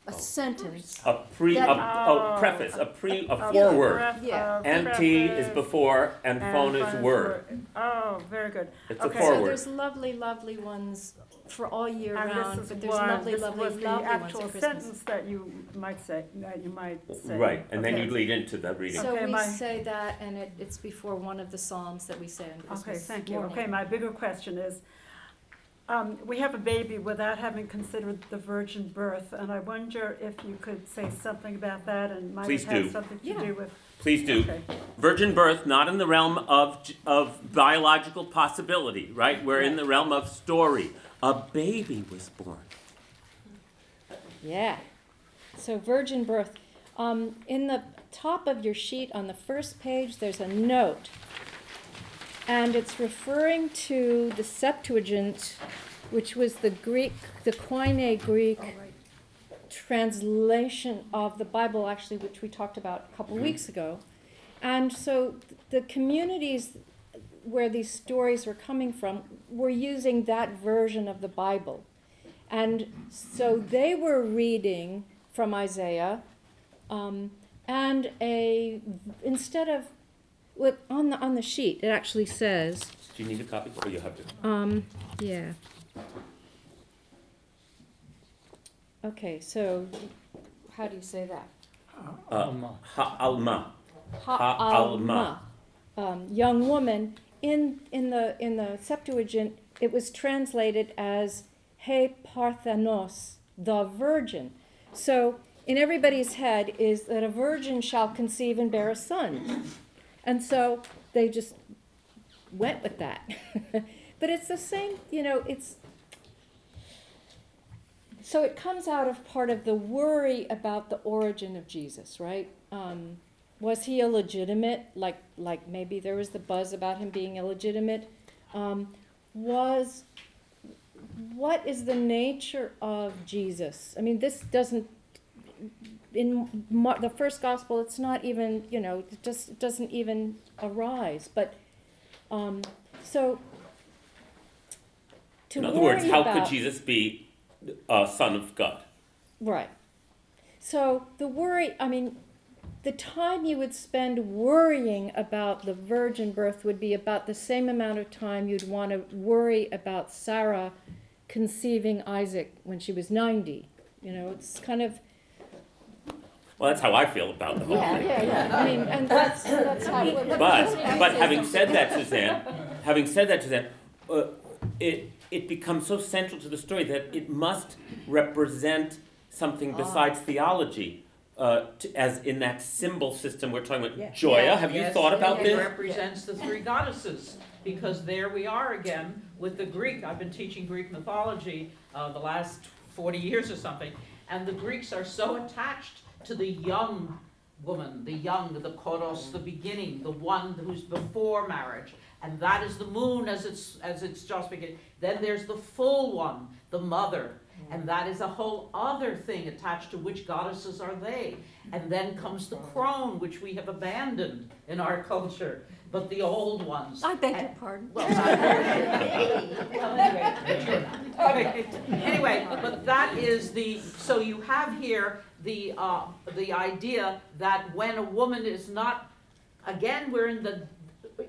Speaker 3: a oh. sentence.
Speaker 2: A pre, a,
Speaker 3: That-
Speaker 2: a preface, a pre, a
Speaker 10: A
Speaker 2: foreword.
Speaker 10: pref-
Speaker 3: Yeah.
Speaker 10: a
Speaker 2: Nt is before and
Speaker 10: and
Speaker 2: phone is word.
Speaker 10: Oh, very good.
Speaker 2: It's a
Speaker 10: Okay.
Speaker 3: So
Speaker 2: foreword.
Speaker 3: there's lovely, lovely ones for all year
Speaker 10: And
Speaker 3: round,
Speaker 10: this
Speaker 3: but
Speaker 10: is
Speaker 3: there's
Speaker 10: one,
Speaker 3: lovely,
Speaker 10: this
Speaker 3: lovely,
Speaker 10: was the
Speaker 3: lovely ones
Speaker 10: actual
Speaker 3: at Christmas.
Speaker 10: sentence that you might say, that you might say.
Speaker 2: Right, and then
Speaker 10: Okay.
Speaker 2: you'd lead into the reading.
Speaker 3: So
Speaker 10: Okay,
Speaker 3: we
Speaker 10: my-
Speaker 3: say that, and it, it's before one of the psalms that we say on Christmas
Speaker 10: Okay, thank you.
Speaker 3: morning.
Speaker 10: Okay, my bigger question is, um, we have a baby without having considered the virgin birth, and I wonder if you could say something about that, and might
Speaker 2: Please
Speaker 10: it have
Speaker 2: do.
Speaker 10: something to
Speaker 3: Yeah.
Speaker 10: do with,
Speaker 2: Please do.
Speaker 10: okay.
Speaker 2: Virgin birth, not in the realm of, of biological possibility, right? We're in the realm of story. A baby was born.
Speaker 3: Yeah. So virgin birth. Um, in the top of your sheet on the first page, there's a note, and it's referring to the Septuagint, which was the Greek, the Koine Greek translation of the Bible, actually, which we talked about a couple weeks ago. And so the communities where these stories were coming from were using that version of the Bible. And so they were reading from Isaiah, um, and a instead of what on the on the sheet it actually says,
Speaker 2: Do you need a copy? Or you have to?
Speaker 3: um, yeah. Okay, so how do you say that?
Speaker 2: Uh, Ha'alma.
Speaker 3: Ha'alma, um, young woman. In in the in the Septuagint, it was translated as He Parthenos, the virgin. So in everybody's head is that a virgin shall conceive and bear a son, and so they just went with that. *laughs* but it's the same, you know. It's so it comes out of part of the worry about the origin of Jesus, right? Um, was he illegitimate? Like, like maybe there was the buzz about him being illegitimate. Um, was what is the nature of Jesus? I mean, this doesn't in Mar- the first gospel. It's not even you know, it just it doesn't even arise. But um, so to
Speaker 2: In other words, how
Speaker 3: about,
Speaker 2: could Jesus be a son of God?
Speaker 3: Right. So the worry, I mean, the time you would spend worrying about the virgin birth would be about the same amount of time you'd want to worry about Sarah conceiving Isaac when she was 90. You know, it's kind of.
Speaker 2: Well, that's how I feel about the whole
Speaker 3: Yeah,
Speaker 2: thing.
Speaker 3: yeah, yeah. I mean, and that's, that's how.
Speaker 2: it- But, but having said that, *laughs* Suzanne, having said that, Suzanne, uh, it, it becomes so central to the story that it must represent something besides theology. Uh, to, as in that symbol system we're talking about.
Speaker 3: Yeah.
Speaker 2: Joya, have you
Speaker 5: Yes,
Speaker 2: thought about this?
Speaker 5: It
Speaker 2: this?
Speaker 5: represents the three goddesses, because there we are again with the Greek. I've been teaching Greek mythology uh, the last forty years or something, and the Greeks are so attached to the young woman, the young, the koros, the beginning, the one who's before marriage, and that is the moon as it's as it's just beginning. Then there's the full one, the mother, and mm. that is a whole other thing attached to which goddesses are they. And then comes the crone, which we have abandoned in our culture, but the old ones.
Speaker 3: I beg your pardon.
Speaker 5: well. *laughs* Well, anyway, but you're not. Okay. Anyway, but that is the, so you have here the, uh, the idea that when a woman is not, again, we're in the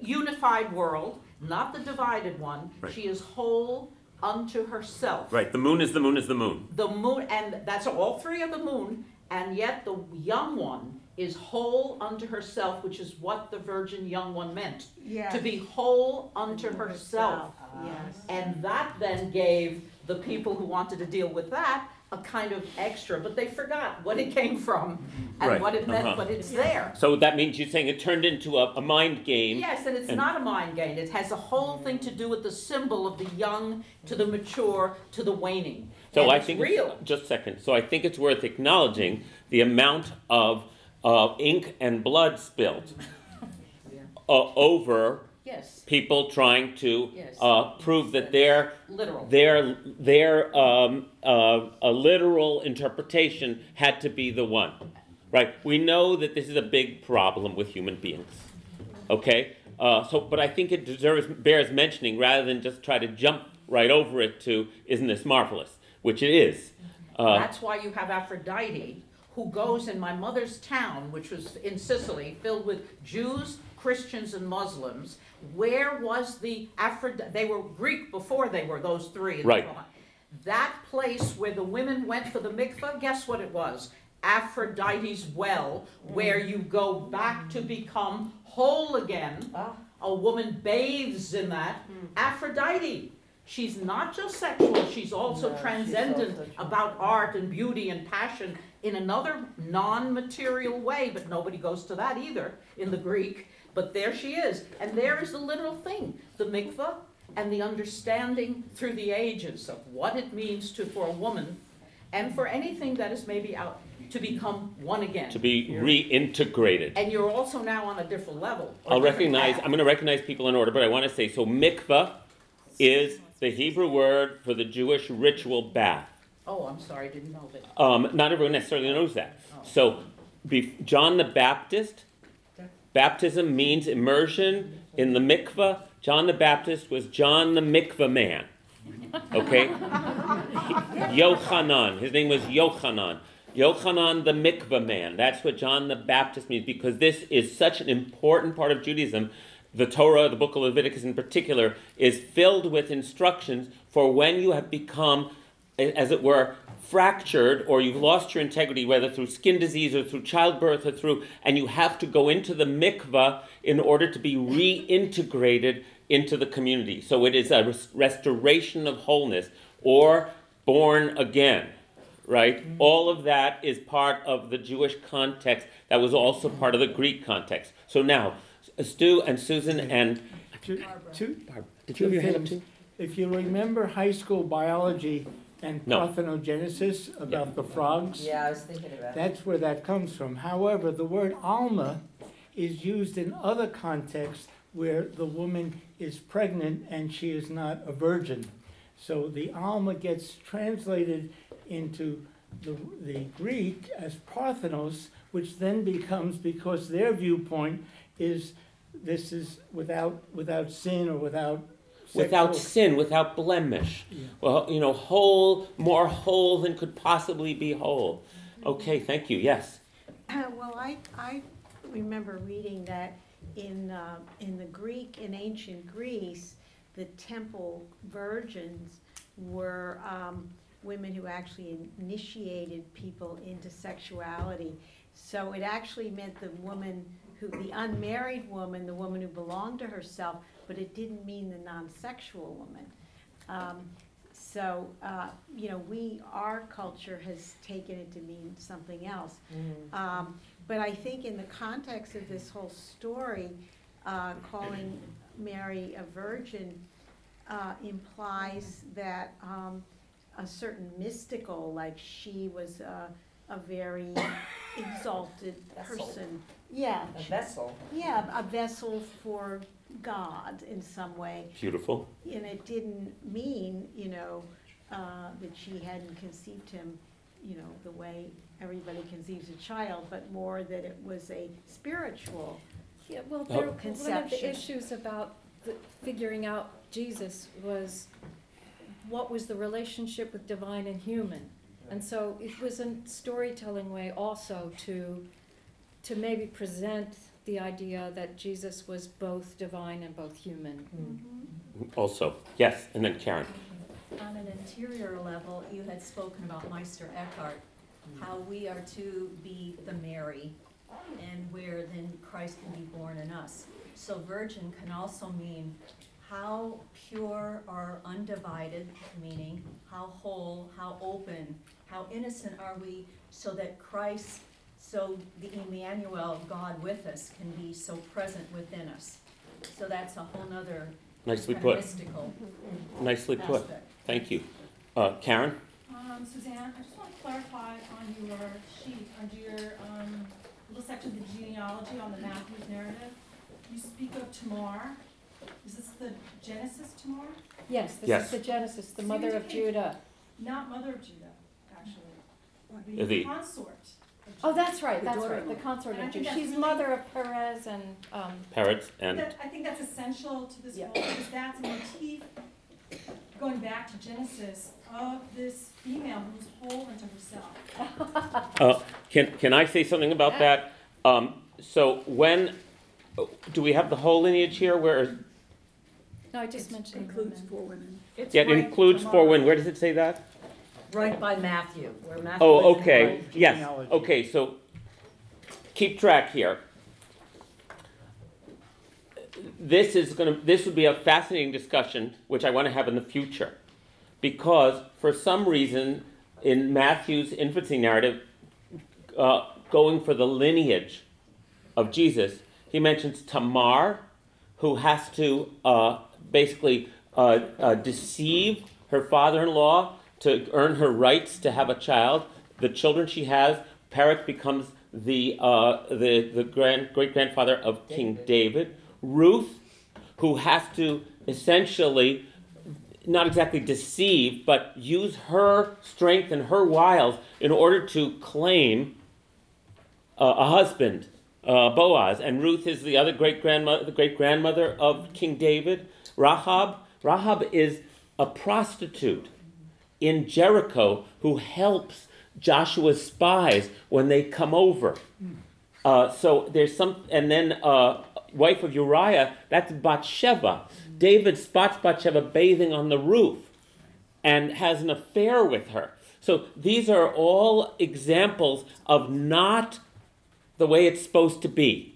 Speaker 5: unified world, not the divided one.
Speaker 2: Right.
Speaker 5: She is whole unto herself.
Speaker 2: Right. The moon is the moon is the moon.
Speaker 5: The moon, and that's all three of the moon, and yet the young one is whole unto herself, which is what the virgin young one meant.
Speaker 4: Yes.
Speaker 5: To be whole unto herself.
Speaker 4: Yes.
Speaker 5: And that then gave the people who wanted to deal with that a kind of extra, but they forgot what it came from
Speaker 2: Right,
Speaker 5: and what it meant,
Speaker 2: uh-huh.
Speaker 5: but it's there.
Speaker 2: So that means you're saying it turned into a, a mind game.
Speaker 5: Yes, and it's
Speaker 2: And-
Speaker 5: not a mind game. It has a whole thing to do with the symbol of the young to the mature to the waning.
Speaker 2: So
Speaker 5: and
Speaker 2: I
Speaker 5: it's
Speaker 2: think
Speaker 5: real.
Speaker 2: It's, just a second. So I think it's worth acknowledging the amount of uh, ink and blood spilled *laughs* uh, over
Speaker 5: Yes,
Speaker 2: people trying to
Speaker 5: Yes.
Speaker 2: uh, prove that their
Speaker 5: literal.
Speaker 2: their their um, uh, a literal interpretation had to be the one, right? We know that this is a big problem with human beings. Okay, uh, so but I think it deserves bears mentioning rather than just try to jump right over it to isn't this marvelous, which it is. Uh,
Speaker 5: That's why you have Aphrodite, who goes in my mother's town, which was in Sicily, filled with Jews, Christians, and Muslims. Where was the Aphrodite? They were Greek before they were those three. in the
Speaker 2: Right.
Speaker 5: Quran. That place where the women went for the mikveh, guess what it was? Aphrodite's well, where you go back to become whole again.
Speaker 8: Ah.
Speaker 5: A woman bathes in that. Aphrodite. She's not just sexual, she's also
Speaker 8: No, she's
Speaker 5: transcendent
Speaker 8: also-
Speaker 5: about art and beauty and passion in another non material way, but nobody goes to that either in the Greek. But there she is. And there is the literal thing the mikvah and the understanding through the ages of what it means to for a woman and for anything that is maybe out to become one again.
Speaker 2: to be reintegrated.
Speaker 5: and you're also now on a different level.
Speaker 2: I'll
Speaker 5: different
Speaker 2: recognize,
Speaker 5: path.
Speaker 2: I'm going to recognize people in order, but I want to say so mikvah is the Hebrew word for the Jewish ritual bath.
Speaker 5: Oh, I'm sorry, I didn't know that.
Speaker 2: Um, not everyone necessarily knows that. So, be, John the Baptist, baptism means immersion in the mikvah. John the Baptist was John the mikvah man. Okay? Yochanan. His name was Yochanan. Yochanan the mikvah man. That's what John the Baptist means because this is such an important part of Judaism. The Torah, the book of Leviticus in particular, is filled with instructions for when you have become, as it were, fractured or you've lost your integrity, whether through skin disease or through childbirth or through, and you have to go into the mikvah in order to be reintegrated into the community. So it is a res- restoration of wholeness or born again, right? Mm-hmm. All of that is part of the Jewish context that was also part of the Greek context. So now, Stu and Susan and
Speaker 7: Two, two,
Speaker 2: Barbara, did you have your hand up too?
Speaker 7: If you remember high school biology and
Speaker 2: No.
Speaker 7: parthenogenesis about the frogs,
Speaker 8: Yeah, I was thinking about it.
Speaker 7: that's where that comes from. However, the word alma is used in other contexts where the woman is pregnant and she is not a virgin. So the alma gets translated into the, the Greek as parthenos, which then becomes, because their viewpoint is this is without, without sin or without
Speaker 2: Without
Speaker 7: sexual-
Speaker 2: sin, without blemish.
Speaker 7: Yeah.
Speaker 2: Well, you know, whole, more whole than could possibly be whole. Okay, thank you. Yes. *clears throat*
Speaker 11: Well, I, I remember reading that in, uh, in the Greek, in ancient Greece, the temple virgins were um, women who actually initiated people into sexuality. So it actually meant the woman who, the unmarried woman, the woman who belonged to herself, but it didn't mean the non-sexual woman. Um, So, uh, you know, we, our culture has taken it to mean something else. Um, But I think in the context of this whole story, uh, calling Mary a virgin uh, implies that um, a certain mystical, like she was a, a very *coughs* exalted
Speaker 8: Vessel.
Speaker 11: person. Yeah,
Speaker 8: A vessel.
Speaker 11: yeah, a vessel for God in some way.
Speaker 2: Beautiful.
Speaker 11: And it didn't mean, you know, uh, that she hadn't conceived him, you know, the way everybody conceives a child, but more that it was a spiritual.
Speaker 3: Yeah, well,
Speaker 2: Oh.
Speaker 3: there, one of the
Speaker 11: Conception.
Speaker 3: issues about the, figuring out Jesus was what was the relationship with divine and human? And so it was a storytelling way also to, to maybe present the idea that Jesus was both divine and both human. Mm-hmm. Mm-hmm.
Speaker 2: Also, yes, and then Karen.
Speaker 12: On an interior level, you had spoken about Meister Eckhart, how we are to be the Mary, and where then Christ can be born in us. So virgin can also mean how pure or undivided, meaning how whole, how open, how innocent are we, so that Christ, so the Emmanuel, God with us, can be so present within us. So that's a whole nother
Speaker 2: Nicely
Speaker 12: kind of
Speaker 2: put.
Speaker 12: mystical
Speaker 2: Nicely put.
Speaker 12: aspect.
Speaker 2: Thank you. Uh, Karen?
Speaker 13: Um, Suzanne, I just want to clarify on your sheet, under your, um, little section, of the genealogy on the Matthews narrative. You speak of Tamar. Is this the Genesis Tamar?
Speaker 3: Yes, this
Speaker 2: Yes.
Speaker 3: is the Genesis, the
Speaker 13: So
Speaker 3: mother of Judah.
Speaker 13: Not mother of Judah, actually.
Speaker 2: The-
Speaker 13: The consort. Of
Speaker 3: Oh, that's right,
Speaker 13: The
Speaker 3: that's
Speaker 13: daughter.
Speaker 3: right, the consort
Speaker 13: And I
Speaker 3: of
Speaker 13: think
Speaker 3: Judah.
Speaker 13: that's
Speaker 3: She's
Speaker 13: really-
Speaker 3: mother of Perez and, um,
Speaker 2: Peretz and
Speaker 13: That, I think that's essential to this
Speaker 3: Yeah.
Speaker 13: whole, because that's a motif, going back to Genesis, of this female who's whole unto herself. *laughs*
Speaker 2: Uh, Can, can I say something about
Speaker 3: Yeah.
Speaker 2: that? Um, So when, do we have the whole lineage here? Where, is-
Speaker 3: no, I just mentioned
Speaker 10: Includes
Speaker 3: women.
Speaker 10: four women.
Speaker 4: It's
Speaker 2: yeah, it
Speaker 4: right
Speaker 2: includes four women. Where does it say that?
Speaker 4: Right by Matthew, where Matthew.
Speaker 2: Oh,
Speaker 4: in
Speaker 2: okay, yes,
Speaker 7: genealogy.
Speaker 2: okay, so keep track here. This is gonna, this would be a fascinating discussion, which I wanna have in the future. Because for some reason, in Matthew's infancy narrative, uh, going for the lineage of Jesus, he mentions Tamar, who has to uh, basically uh, uh, deceive her father-in-law to earn her rights to have a child. The children she has, Perak becomes the uh, the the grand great grandfather of King David. Ruth, who has to essentially not exactly deceive, but use her strength and her wiles in order to claim uh, a husband, uh, Boaz, and Ruth is the other great grandmother, the great grandmother of King David. Rahab, Rahab is a prostitute in Jericho who helps Joshua's spies when they come over. Uh, so there's some, and then uh, wife of Uriah, that's Bathsheba. David spots Bathsheba bathing on the roof and has an affair with her. So these are all examples of not the way it's supposed to be.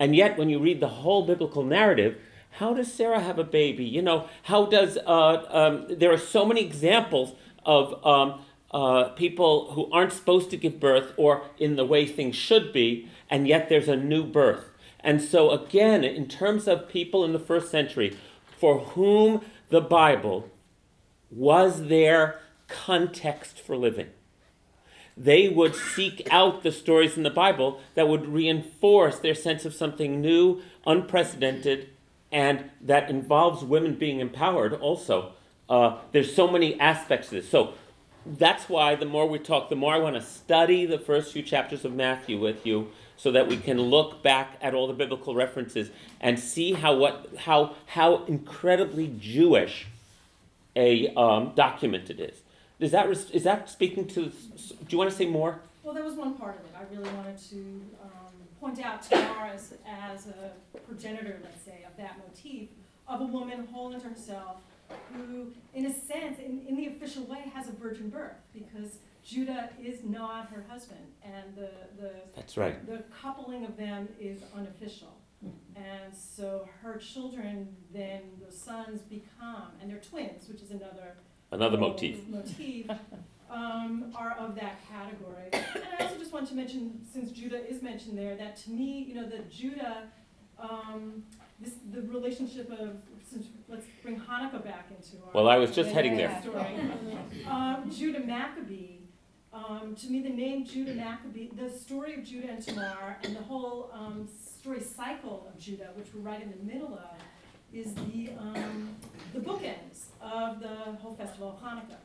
Speaker 2: And yet, when you read the whole biblical narrative, how does Sarah have a baby? You know, how does, uh, um, there are so many examples of um, uh, people who aren't supposed to give birth or in the way things should be, and yet there's a new birth. And so, again, in terms of people in the first century for whom the Bible was their context for living, they would seek out the stories in the Bible that would reinforce their sense of something new, unprecedented, and that involves women being empowered also. Uh, there's so many aspects to this. So that's why the more we talk, the more I want to study the first few chapters of Matthew with you so that we can look back at all the biblical references and see how what how how incredibly Jewish a um, document it is. Is that is that speaking to? Do you want to say more?
Speaker 13: Well, that was one part of it. I really wanted to um, point out Tamar as, as a progenitor, let's say, of that motif of a woman whole unto herself who, in a sense, in, in the official way, has a virgin birth because Judah is not her husband, and the, the
Speaker 2: That's right.
Speaker 13: the coupling of them is unofficial. Mm-hmm. And so her children, then the sons become, and they're twins, which is another
Speaker 2: Another motif.
Speaker 13: Motif, *laughs* um, are of that category. And I also just want to mention, since Judah is mentioned there, that to me, you know, that Judah, um, this, the relationship of, since, let's bring Hanukkah back into our.
Speaker 2: Well, I was just heading there. *laughs*
Speaker 13: story. Um, Judah Maccabee, um, to me, the name Judah Maccabee, the story of Judah and Tamar, and the whole um, story cycle of Judah, which we're right in the middle of, is the um, the bookends of the whole festival of Hanukkah.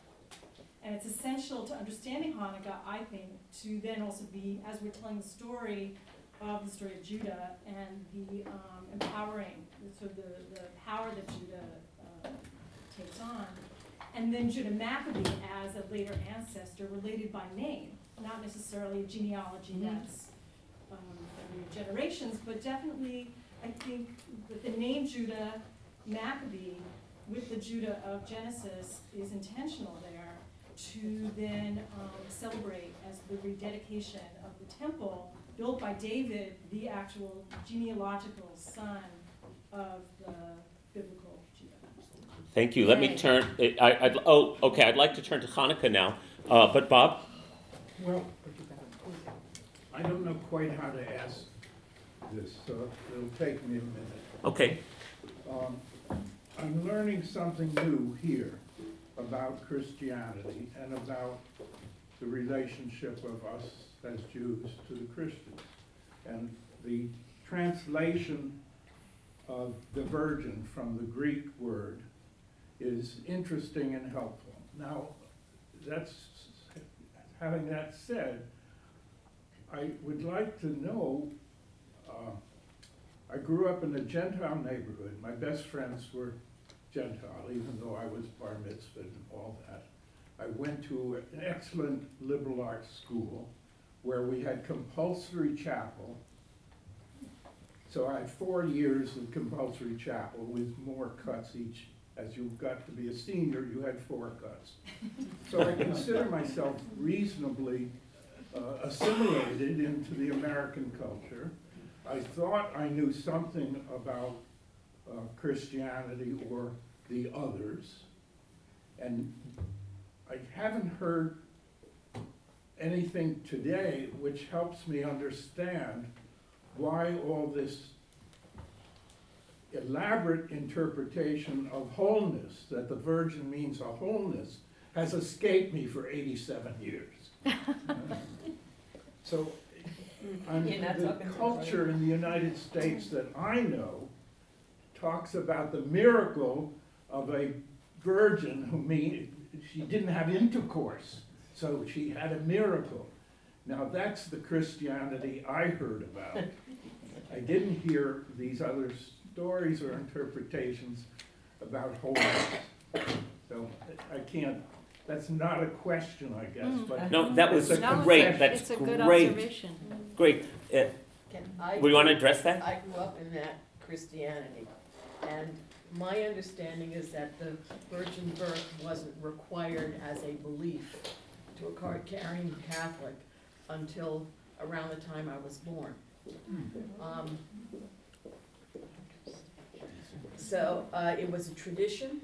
Speaker 13: And it's essential to understanding Hanukkah, I think, to then also be, as we're telling the story of the story of Judah and the um, empowering, so the, the power that Judah uh, takes on. And then Judah Maccabee as a later ancestor related by name, not necessarily a genealogy that's um, every generations, but definitely, I think that the name Judah Maccabee with the Judah of Genesis is intentional there to then um, celebrate as the rededication of the temple built by David, the actual genealogical son of the biblical Judah.
Speaker 2: Thank you. Let me
Speaker 3: Yay.
Speaker 2: turn. I, I'd, oh, okay. I'd like to turn to Hanukkah now. Uh, but Bob,
Speaker 6: Well, I don't know quite how to ask this, so it'll take me a minute.
Speaker 2: okay.
Speaker 6: Um, I'm learning something new here about Christianity and about the relationship of us as Jews to the Christians. And the translation of the virgin from the Greek word is interesting and helpful. Now, that's, having that said, I would like to know, uh, I grew up in a Gentile neighborhood. My best friends were Gentile, even though I was bar mitzvah and all that. I went to an excellent liberal arts school where we had compulsory chapel. So I had four years of compulsory chapel with more cuts each. As you got to be a senior, you had four cuts. So I consider myself reasonably uh, assimilated into the American culture. I thought I knew something about uh, Christianity or the others. And I haven't heard anything today which helps me understand why all this elaborate interpretation of wholeness, that the virgin means a wholeness, has escaped me for eighty-seven years. *laughs* So, I'm, the culture in the United States that I know talks about the miracle of a virgin who mean, she didn't have intercourse, so she had a miracle. Now, that's the Christianity I heard about. I didn't hear these other stories or interpretations about holiness. So I can't, that's not a question, I guess, but
Speaker 2: No, that was
Speaker 6: It's a
Speaker 2: great.
Speaker 6: confession.
Speaker 2: That's
Speaker 11: It's a good
Speaker 2: great.
Speaker 11: observation.
Speaker 2: Great. Uh,
Speaker 14: Can I?
Speaker 2: we want to address that?
Speaker 14: I grew up in that Christianity, and my understanding is that the virgin birth wasn't required as a belief to a card-carrying Catholic until around the time I was born. Um, So, uh, it was a tradition,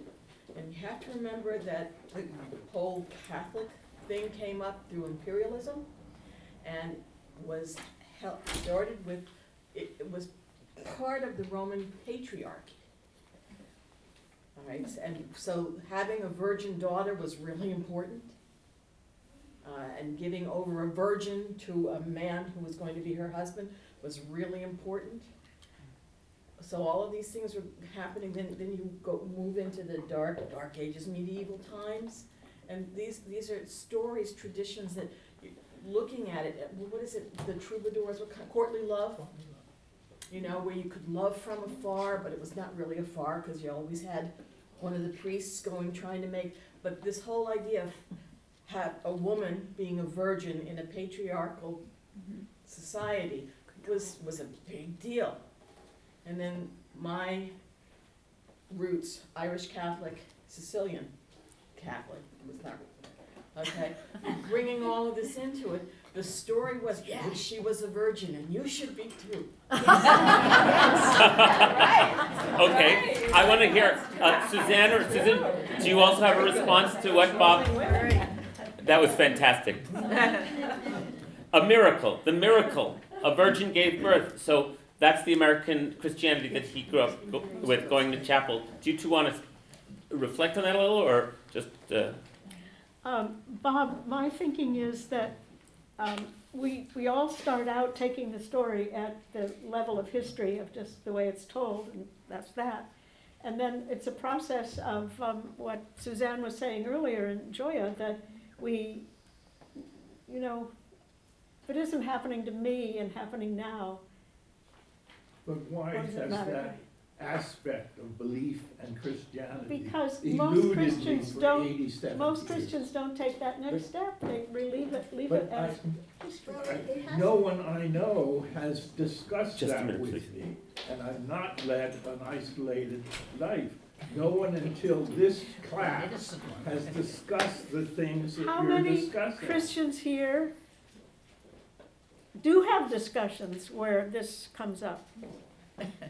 Speaker 14: and you have to remember that the whole Catholic thing came up through imperialism and was started with, it, it was part of the Roman patriarchy. All right, and so having a virgin daughter was really important. Uh, and giving over a virgin to a man who was going to be her husband was really important. So all of these things were happening, then, then you go, move into the dark, dark ages, medieval times. And these, these are stories, traditions that, you- looking at it, uh, what is it, the troubadours, what kind, courtly love? You know, where you could love from afar, but it was not really afar, cause you always had one of the priests going, trying to make, but this whole idea of have a woman being a virgin in a patriarchal society was, was a big deal. And then my roots, Irish Catholic, Sicilian Catholic, was not, okay? Bringing all of this into it, the story was, yeah, she was a virgin and you should be too. *laughs*
Speaker 2: Okay. I want to hear uh, Suzanne or Susan. Do you also have a response to what Bob? That was fantastic. *laughs* A miracle. The miracle. A virgin gave birth. So that's the American Christianity that he grew up go- with, going to chapel. Do you two want to reflect on that a little, or just? Uh,
Speaker 1: Um, Bob, my thinking is that um, we, we all start out taking the story at the level of history of just the way it's told, and that's that. And then it's a process of um, what Suzanne was saying earlier and Joya, that we, you know, if it isn't happening to me and happening now,
Speaker 6: But why
Speaker 1: does it matter?
Speaker 6: that aspect of belief and Christianity
Speaker 1: Because most
Speaker 6: eluded me
Speaker 1: Christians
Speaker 6: for
Speaker 1: don't-
Speaker 6: 87
Speaker 1: Most
Speaker 6: years.
Speaker 1: Christians don't take that next step, they leave it, leave it
Speaker 6: But I,
Speaker 1: as history.
Speaker 4: Well, it- it has-
Speaker 6: no one I know has discussed
Speaker 2: Just a
Speaker 6: that
Speaker 2: minute,
Speaker 6: with
Speaker 2: please.
Speaker 6: me, and I've not led an isolated life. No one until this class has discussed the things that
Speaker 1: How
Speaker 6: you're
Speaker 1: many
Speaker 6: discussing.
Speaker 1: Christians here do have discussions where this comes up?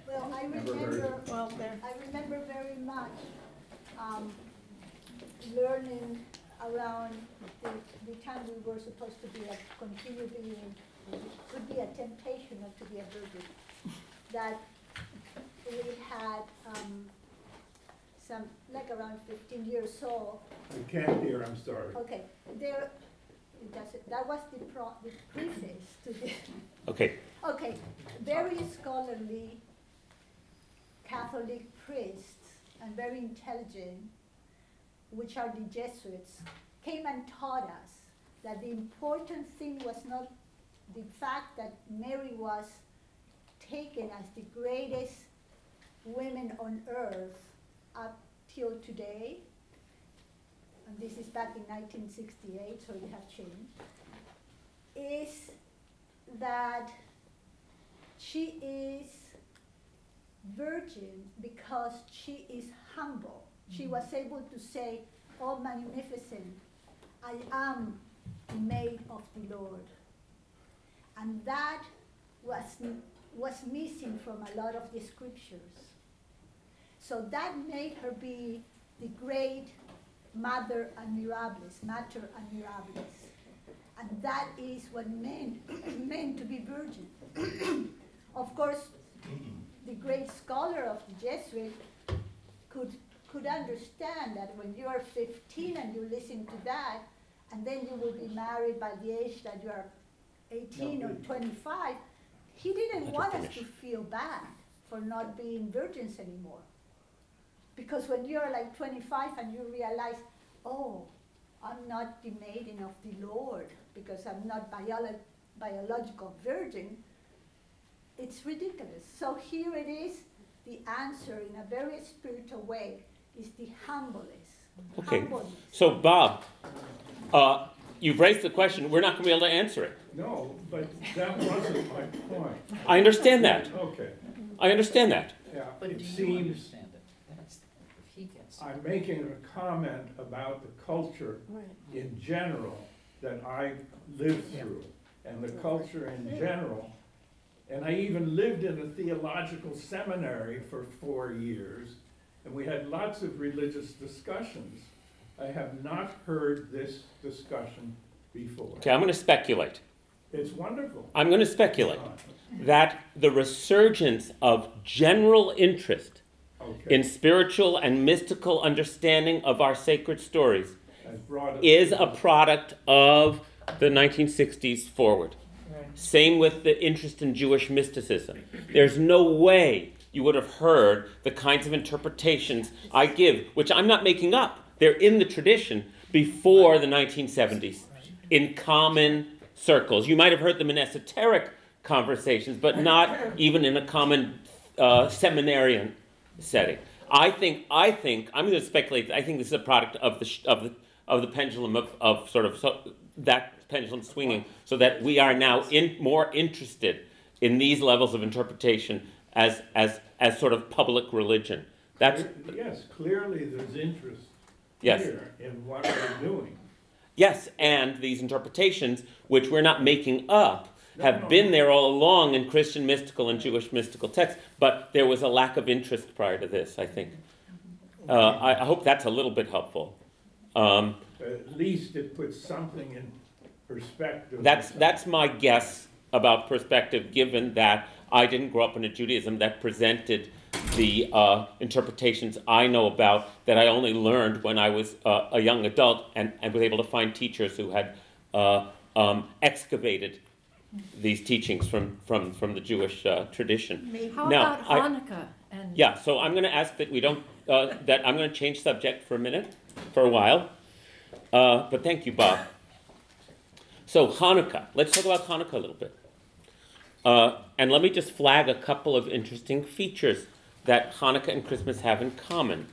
Speaker 4: Well, I
Speaker 6: Never heard
Speaker 4: remember,
Speaker 1: Well, there,
Speaker 4: I remember very much, um, learning around the, the time we were supposed to be, a continue being, could be a temptation not to be a virgin. That we had, um, some, like around fifteen years old,
Speaker 6: I can't hear, I'm sorry.
Speaker 4: okay, there, it that was the pro, the preface to this. *laughs*
Speaker 2: Okay,
Speaker 4: Okay, very scholarly Catholic priests and very intelligent, which are the Jesuits, came and taught us that the important thing was not the fact that Mary was taken as the greatest women on earth up till today. And this is back in 1968, so it has changed. Is that she is virgin because she is humble. She mm-hmm. was able to say, Oh, magnificent, I am the maid of the Lord. And that was, was missing from a lot of the scriptures. So that made her be the great mother admirabilis, mater admirabilis. And that is what meant, meant to be virgin. *coughs* of course, the great scholar of the Jesuit could, could understand that when you are 15 and you listen to that, and then you will be married by the age that you are 18 or 25, he didn't want us to feel bad for not being virgins anymore. Because when you're like 25 and you realize, oh, I'm not the maiden of the Lord because I'm not biolo- biological virgin, it's ridiculous. So here it is, the answer in a very spiritual way is the humbleness.
Speaker 2: okay.
Speaker 4: Humbleness.
Speaker 2: So Bob, uh, you've raised the question, we're not gonna be able to answer it.
Speaker 6: No, but that wasn't my point.
Speaker 2: I understand that.
Speaker 6: Okay,
Speaker 2: I understand that.
Speaker 6: yeah,
Speaker 5: But
Speaker 6: it
Speaker 5: do you
Speaker 6: seems
Speaker 5: understand it? That's, if he gets it.
Speaker 6: I'm making a comment about the culture
Speaker 1: right.
Speaker 6: in general that I lived through, and the culture in general. And I even lived in a theological seminary for four years, and we had lots of religious discussions. I have not heard this discussion before.
Speaker 2: Okay, I'm gonna speculate.
Speaker 6: It's wonderful.
Speaker 2: I'm gonna speculate uh-huh. that the resurgence of general interest
Speaker 6: Okay,
Speaker 2: in spiritual and mystical understanding of our sacred stories
Speaker 6: has brought it.
Speaker 2: is a product of the 1960s forward. Same with the interest in Jewish mysticism. There's no way you would have heard the kinds of interpretations I give, which I'm not making up. They're in the tradition before the 1970s, in common circles. You might have heard them in esoteric conversations, but not even in a common uh, seminarian setting. I think, I think, I'm going to speculate. I think this is a product of the of the of the pendulum of, of sort of so, that pendulum swinging, so that we are now in more interested in these levels of interpretation as as as sort of public religion. That's
Speaker 6: Yes, clearly there's interest
Speaker 2: Yes.
Speaker 6: here in what we're doing.
Speaker 2: yes, and these interpretations, which we're not making up, have been there all along in Christian mystical and Jewish mystical texts. But there was a lack of interest prior to this. I think. Uh, I, I hope that's a little bit helpful. Um,
Speaker 6: At least it puts something in perspective.
Speaker 2: That's, that's my guess about perspective, given that I didn't grow up in a Judaism that presented the uh, interpretations I know about that I only learned when I was uh, a young adult and, and was able to find teachers who had uh, um, excavated these teachings from, from, from the Jewish uh, tradition.
Speaker 3: How
Speaker 2: Now,
Speaker 3: about
Speaker 2: I-
Speaker 3: Hanukkah and?
Speaker 2: Yeah, so I'm going to ask that we don't, uh, that I'm going to change subject for a minute, for a while. Uh, but thank you, Bob. So, Hanukkah. Let's talk about Hanukkah a little bit. Uh, and let me just flag a couple of interesting features that Hanukkah and Christmas have in common.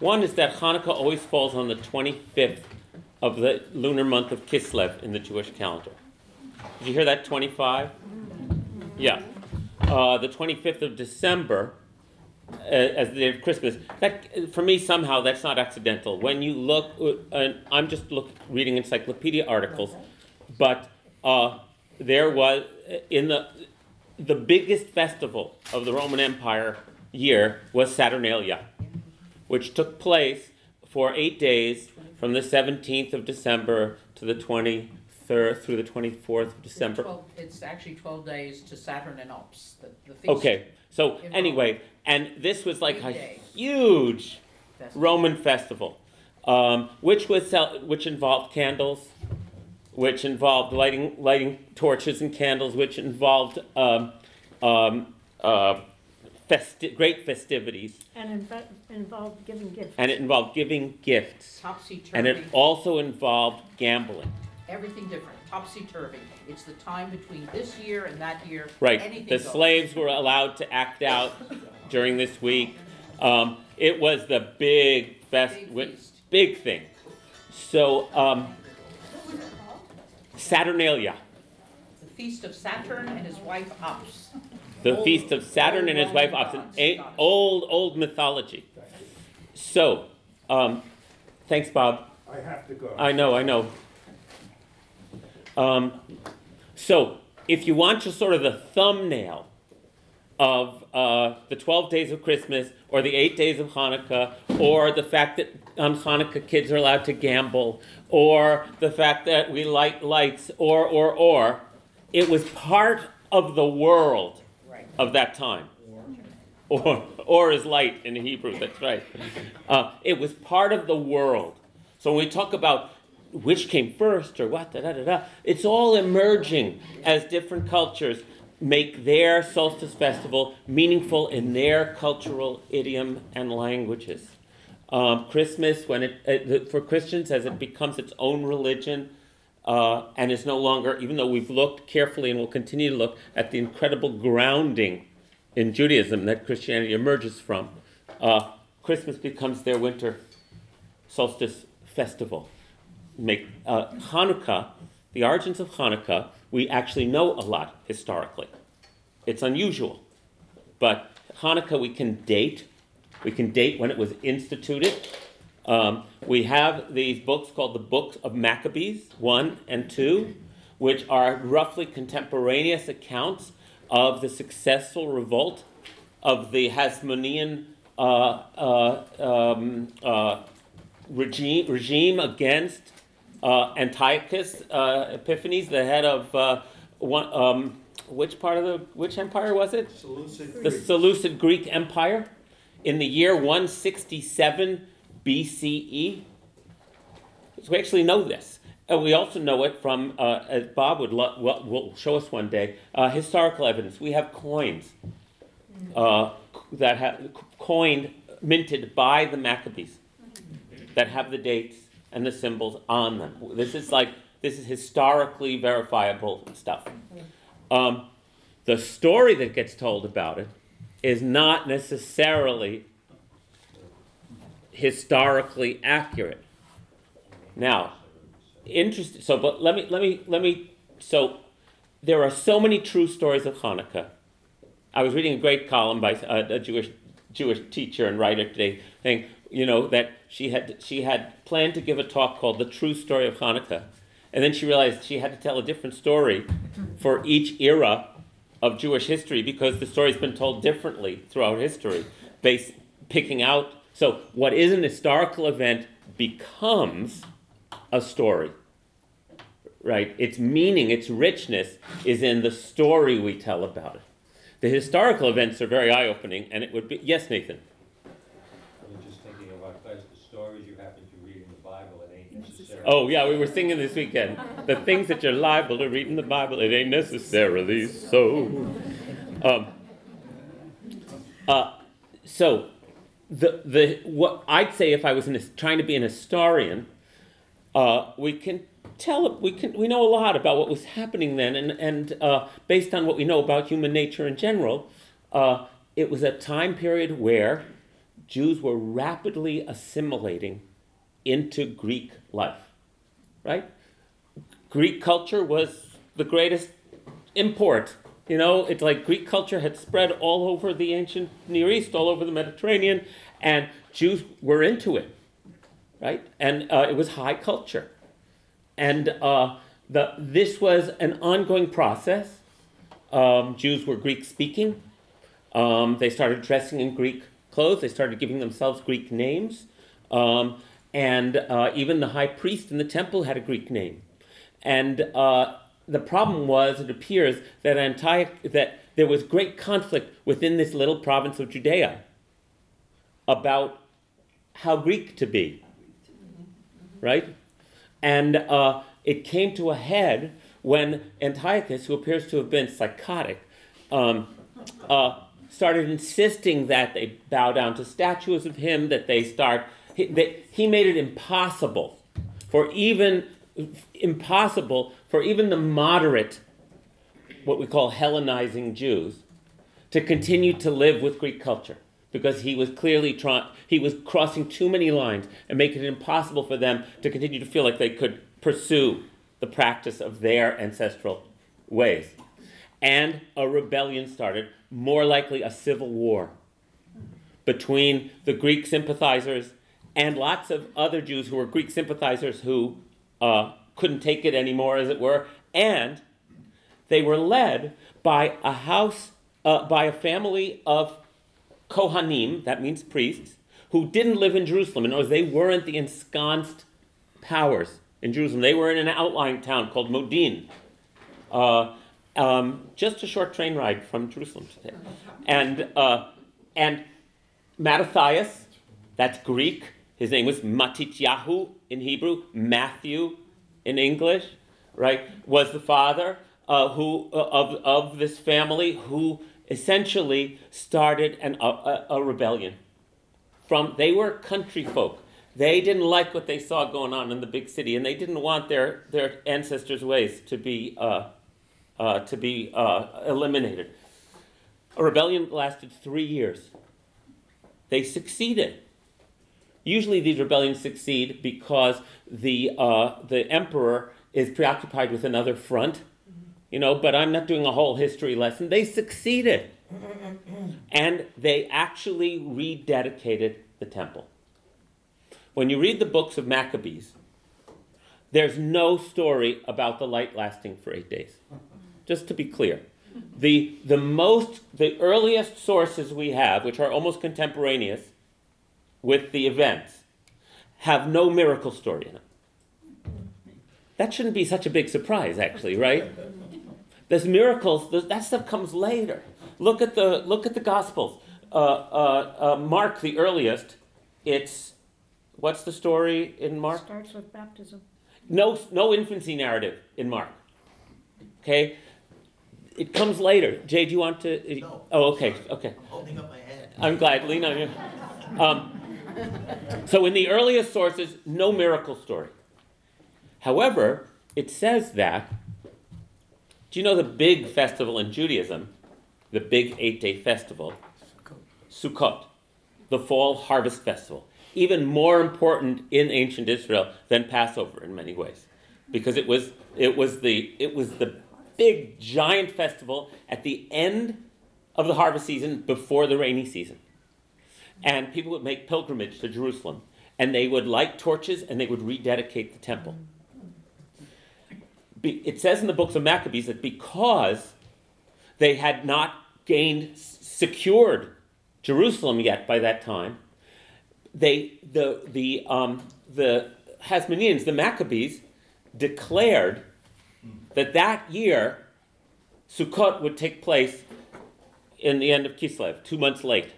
Speaker 2: One is that Hanukkah always falls on the 25th of the lunar month of Kislev in the Jewish calendar. Did you hear that 25? Yeah. Uh, the 25th of December uh, as the day of Christmas. That, for me, somehow that's not accidental. When you look, uh, and I'm just look, reading encyclopedia articles, but uh, there was in the the biggest festival of the Roman Empire year was Saturnalia, which took place for eight days from the 17th of December to the 23rd through the 24th of December.
Speaker 5: Twelve- It's actually twelve days to Saturn and Ops, the, the feast.
Speaker 2: Okay, so
Speaker 5: Involved.
Speaker 2: anyway, and this was like a
Speaker 5: Eight days.
Speaker 2: huge
Speaker 5: Festival.
Speaker 2: Roman festival, um, which was cel- which involved candles, which involved lighting lighting torches and candles, which involved um, um, uh, festi- great festivities,
Speaker 1: And inv- involved giving gifts.
Speaker 2: and it involved giving gifts,
Speaker 5: Topsy-turvy.
Speaker 2: and it also involved gambling.
Speaker 5: Everything different, topsy-turvy. It's the time between this year and that year.
Speaker 2: Right.
Speaker 5: Anything
Speaker 2: The
Speaker 5: goes.
Speaker 2: slaves were allowed to act out during this week. Um, it was the big fest,
Speaker 5: Big
Speaker 2: wi-
Speaker 5: feast.
Speaker 2: big thing. So um, Saturnalia,
Speaker 5: The feast of Saturn and his wife Ops.
Speaker 2: the
Speaker 5: Old-
Speaker 2: feast of Saturn and his
Speaker 5: old
Speaker 2: wife,
Speaker 5: Roman
Speaker 2: Ops, an
Speaker 5: gods,
Speaker 2: a-
Speaker 5: goddess.
Speaker 2: old old mythology. So, um, thanks, Bob.
Speaker 15: I have to go.
Speaker 2: I know, I know. Um, so, if you want just sort of the thumbnail of uh, the 12 days of Christmas or the 8 days of Hanukkah or the fact that on Hanukkah kids are allowed to gamble or the fact that we light lights or, or, or, it was part of the world
Speaker 5: Right.
Speaker 2: of that time. Or, or is light in Hebrew, that's right. Uh, it was part of the world. So when we talk about which came first or what, da, da, da, da, it's all emerging as different cultures make their solstice festival meaningful in their cultural idiom and languages. Um, Christmas, when it, uh, for Christians, as it becomes its own religion, uh, and is no longer, even though we've looked carefully and will continue to look at the incredible grounding in Judaism that Christianity emerges from, uh, Christmas becomes their winter solstice festival. Make uh, Hanukkah, the origins of Hanukkah, we actually know a lot historically. It's unusual, but Hanukkah we can date. We can date when it was instituted. Um, we have these books called the Books of Maccabees, 1 and 2, which are roughly contemporaneous accounts of the successful revolt of the Hasmonean uh, uh, um, uh, regime, regime against uh, Antiochus uh, Epiphanes, the head of uh, one, um, which part of the which empire was it? The Seleucid Greek Empire in the year 167 BCE. So we actually know this. And we also know it from, uh, as Bob would lo- will, will show us one day, uh, historical evidence. We have coins uh, that have coined, minted by the Maccabees that have the dates and the symbols on them. This is like this is historically verifiable stuff. Um, the story that gets told about it is not necessarily historically accurate. Now, interesting. So, but let me let me let me. So, there are so many true stories of Hanukkah. I was reading a great column by a, a Jewish Jewish teacher and writer today, saying, you know, that she had she had planned to give a talk called "The True Story of Hanukkah," and then she realized she had to tell a different story for each era of Jewish history because the story's been told differently throughout history, based picking out. So, what is an historical event becomes a story. Right? Its meaning, its richness is in the story we tell about it. The historical events are very eye opening, and it would be. Yes, Nathan?
Speaker 16: I'm just thinking of our class, the stories you happen to read in the Bible, it ain't necessarily.
Speaker 2: Oh, yeah, we were singing this weekend. The things that you're liable to read in the Bible, it ain't necessarily so. Um, uh, so, the, the, what I'd say if I was his- trying to be an historian, uh, we can tell, we, can, we know a lot about what was happening then, and, and uh, based on what we know about human nature in general, uh, it was a time period where Jews were rapidly assimilating into Greek life, right? Greek culture was the greatest import. You know, it's like Greek culture had spread all over the ancient Near East, all over the Mediterranean, and Jews were into it, right? And uh, it was high culture. And uh, the, this was an ongoing process. Um, Jews were Greek speaking. Um, they started dressing in Greek clothes. They started giving themselves Greek names. Um, and uh, even the high priest in the temple had a Greek name. And uh, the problem was, it appears that Antioch, that there was great conflict within this little province of Judea about how Greek to be, right? And uh, it came to a head when Antiochus, who appears to have been psychotic, um, uh, started insisting that they bow down to statues of him, that they start. He, they, he made it impossible for even impossible for even the moderate, what we call Hellenizing Jews, to continue to live with Greek culture because he was clearly trying, he was crossing too many lines and making it impossible for them to continue to feel like they could pursue the practice of their ancestral ways. And a rebellion started, more likely a civil war between the Greek sympathizers and lots of other Jews who were Greek sympathizers who uh, couldn't take it anymore, as it were, and they were led by a house, uh, by a family of Kohanim, that means priests, who didn't live in Jerusalem. In other words, they weren't the ensconced powers in Jerusalem. They were in an outlying town called Modin, uh, um, just a short train ride from Jerusalem today. And, uh, and Mattathias, that's Greek. His name was Matityahu in Hebrew, Matthew in English, right, was the father uh, who, uh, of, of this family who essentially started an, a, a rebellion. From they were country folk. They didn't like what they saw going on in the big city, and they didn't want their, their ancestors' ways to be, uh, uh, to be uh, eliminated. A rebellion lasted three years. They succeeded. Usually, these rebellions succeed because the, uh, the emperor is preoccupied with another front you know, but I'm not doing a whole history lesson. They succeeded. and they actually rededicated the temple. When you read the books of Maccabees, there's no story about the light lasting for eight days. Just to be clear. The, the most, the earliest sources we have, which are almost contemporaneous with the events, have no miracle story in them. That shouldn't be such a big surprise, actually, right? There's miracles. That stuff comes later. Look at the look at the Gospels. Uh, uh, uh, Mark, the earliest. It's what's the story in Mark?
Speaker 1: Starts with baptism.
Speaker 2: No, no infancy narrative in Mark. Okay, it comes later. Jay, do you want to?
Speaker 9: No.
Speaker 2: Oh, okay, okay.
Speaker 9: I'm holding up my head.
Speaker 2: I'm glad. Lean on you. Um, so, in the earliest sources, no miracle story. However, it says that do you know the big festival in Judaism? The big eight day festival? Sukkot, the fall harvest festival. Even more important in ancient Israel than Passover in many ways. Because it was, it was, the, it was the big, giant festival at the end of the harvest season before the rainy season. And people would make pilgrimage to Jerusalem. And they would light torches and they would rededicate the temple it says in the books of Maccabees that because they had not gained, secured Jerusalem yet by that time, they, the, the, um, the Hasmoneans, the Maccabees, declared that that year Sukkot would take place in the end of Kislev, two months late.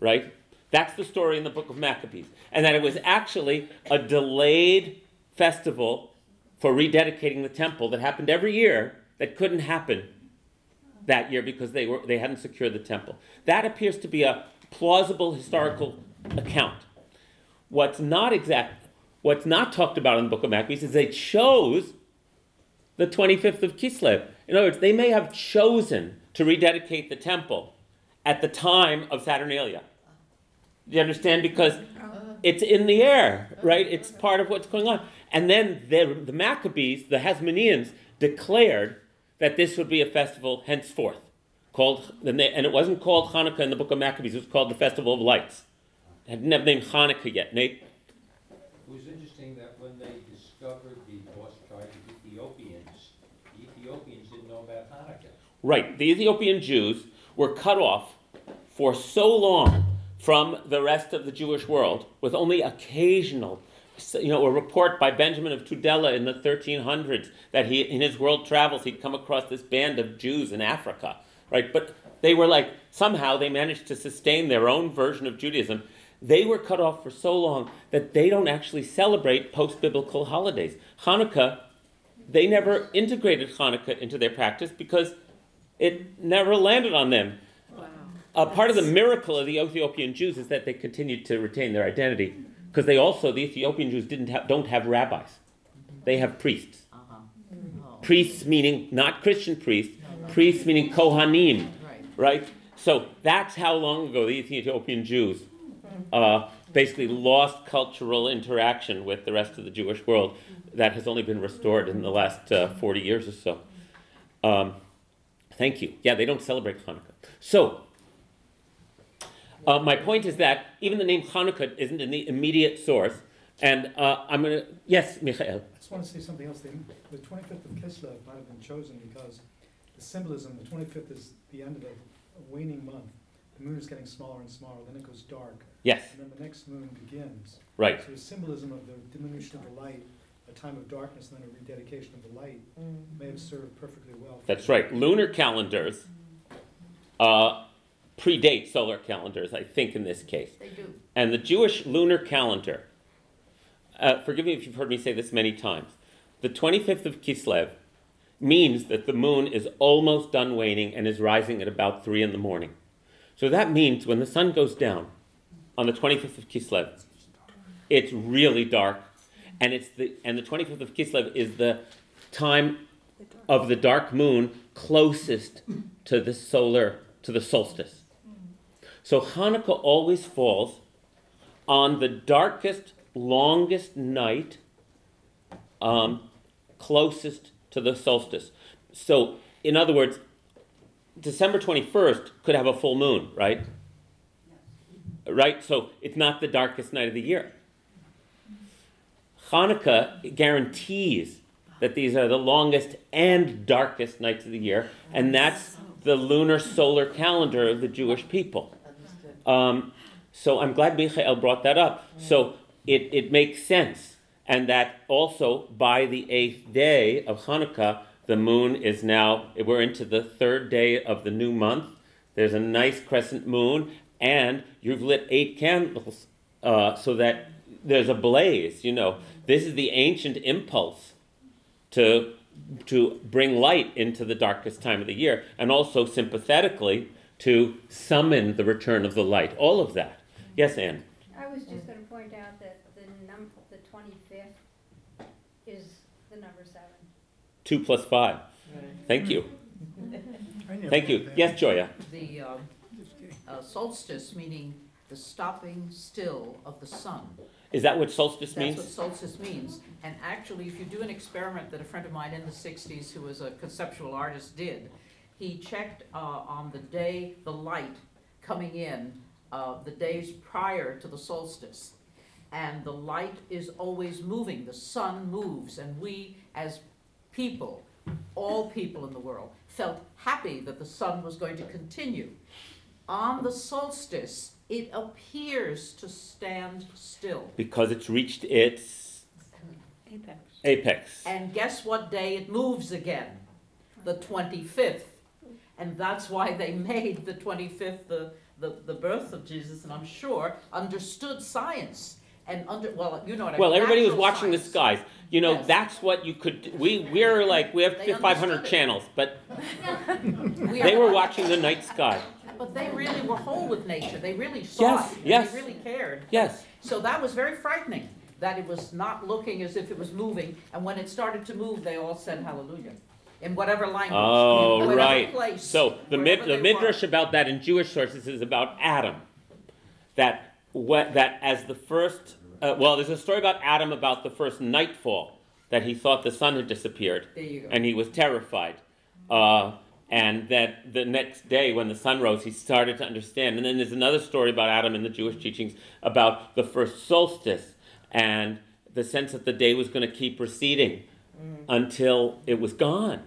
Speaker 2: Right? That's the story in the book of Maccabees. And that it was actually a delayed festival for rededicating the temple that happened every year that couldn't happen that year because they, were, they hadn't secured the temple. That appears to be a plausible historical account. What's not exact, what's not talked about in the book of Maccabees is they chose the 25th of Kislev. In other words, they may have chosen to rededicate the temple at the time of Saturnalia. Do you understand? Because oh. it's in the air, oh. right? It's part of what's going on. And then the, the Maccabees, the Hasmoneans, declared that this would be a festival henceforth, called and it wasn't called Hanukkah in the Book of Maccabees. It was called the Festival of Lights. It didn't have the name Hanukkah yet. Nate.
Speaker 16: It was interesting that when they discovered the lost tribe of Ethiopians, the Ethiopians didn't know about Hanukkah.
Speaker 2: Right. The Ethiopian Jews were cut off for so long from the rest of the Jewish world, with only occasional, you know, a report by Benjamin of Tudela in the 1300s that he, in his world travels, he'd come across this band of Jews in Africa, right? But they were like, somehow they managed to sustain their own version of Judaism. They were cut off for so long that they don't actually celebrate post biblical holidays. Hanukkah, they never integrated Hanukkah into their practice because it never landed on them. Wow. Uh, part of the miracle of the Ethiopian Jews is that they continued to retain their identity because they also the Ethiopian Jews didn't have, don't have rabbis; they have priests. Priests meaning not Christian priests, priests meaning Kohanim, right? So that's how long ago the Ethiopian Jews uh, basically lost cultural interaction with the rest of the Jewish world. That has only been restored in the last uh, 40 years or so. Um, thank you. Yeah, they don't celebrate Hanukkah. So, uh, my point is that even the name Hanukkah isn't in the immediate source. And uh, I'm going to, yes, Michael.
Speaker 17: I just want to say something else. The, the 25th of Kislev might have been chosen because the symbolism, the 25th is the end of a, a waning month. The moon is getting smaller and smaller, then it goes dark.
Speaker 2: Yes.
Speaker 17: And then the next moon begins.
Speaker 2: Right.
Speaker 17: So the symbolism of the diminution of the light, a time of darkness, and then a rededication of the light may have served perfectly well.
Speaker 2: That's right. Lunar calendars uh, predate solar calendars, I think, in this case.
Speaker 5: They do.
Speaker 2: And the Jewish lunar calendar, uh, forgive me if you've heard me say this many times, the 25th of Kislev means that the moon is almost done waning and is rising at about 3 in the morning. So that means when the sun goes down on the 25th of Kislev, it's really dark. And, it's the, and the 25th of Kislev is the time of the dark moon closest to the solar, to the solstice. So Hanukkah always falls on the darkest, longest night um, closest to the solstice. So, in other words, December 21st could have a full moon, right? Right? So it's not the darkest night of the year. Hanukkah guarantees that these are the longest and darkest nights of the year, and that's the lunar solar calendar of the Jewish people. Um, so I'm glad Michael brought that up. So it, it makes sense. And that also by the eighth day of Hanukkah, the moon is now, we're into the third day of the new month. There's a nice crescent moon, and you've lit eight candles uh, so that there's a blaze. You know, this is the ancient impulse to to bring light into the darkest time of the year, and also sympathetically to summon the return of the light. All of that. Yes, Anne.
Speaker 18: I was just gonna point out that the num, the twenty-fifth is the number seven.
Speaker 2: Two plus five. Thank you. *laughs* Thank you. Yes, Joya.
Speaker 5: The um, uh, solstice, meaning the stopping still of the sun.
Speaker 2: Is that what solstice means?
Speaker 5: That's
Speaker 2: means?
Speaker 5: what solstice means. And actually, if you do an experiment that a friend of mine in the sixties, who was a conceptual artist, did, he checked uh, on the day, the light coming in, uh, the days prior to the solstice. And the light is always moving, the sun moves, and we as people, all people in the world, felt happy that the sun was going to continue. On the solstice, it appears to stand still.
Speaker 2: Because it's reached its
Speaker 5: Apex.
Speaker 2: apex.
Speaker 5: And guess what day it moves again? The 25th. And that's why they made the 25th the, the, the birth of Jesus, and I'm sure understood science. And under, well, you know what I mean.
Speaker 2: Well, everybody was
Speaker 5: natural
Speaker 2: watching the
Speaker 5: science.
Speaker 2: skies. You know,
Speaker 5: Yes.
Speaker 2: that's what you could. We we're like we have
Speaker 5: They
Speaker 2: 500
Speaker 5: understood it.
Speaker 2: channels, but *laughs*
Speaker 5: We
Speaker 2: they
Speaker 5: are-
Speaker 2: were watching the night sky.
Speaker 5: But they really were whole with nature. They really saw
Speaker 2: Yes,
Speaker 5: it. and
Speaker 2: yes.
Speaker 5: They really cared.
Speaker 2: Yes.
Speaker 5: So that was very frightening, that it was not looking as if it was moving. And when it started to move, they all said hallelujah. in whatever language.
Speaker 2: Oh,
Speaker 5: whatever
Speaker 2: right.
Speaker 5: place,
Speaker 2: So the mid,
Speaker 5: wherever
Speaker 2: the
Speaker 5: they
Speaker 2: midrash about that in Jewish sources is about Adam. That what that as the first. Uh, well, there's a story about Adam about the first nightfall that he thought the sun had disappeared,
Speaker 5: There you go.
Speaker 2: and he was terrified. Uh, and that the next day, when the sun rose, he started to understand. And then there's another story about Adam in the Jewish teachings about the first solstice and the sense that the day was going to keep receding until it was gone.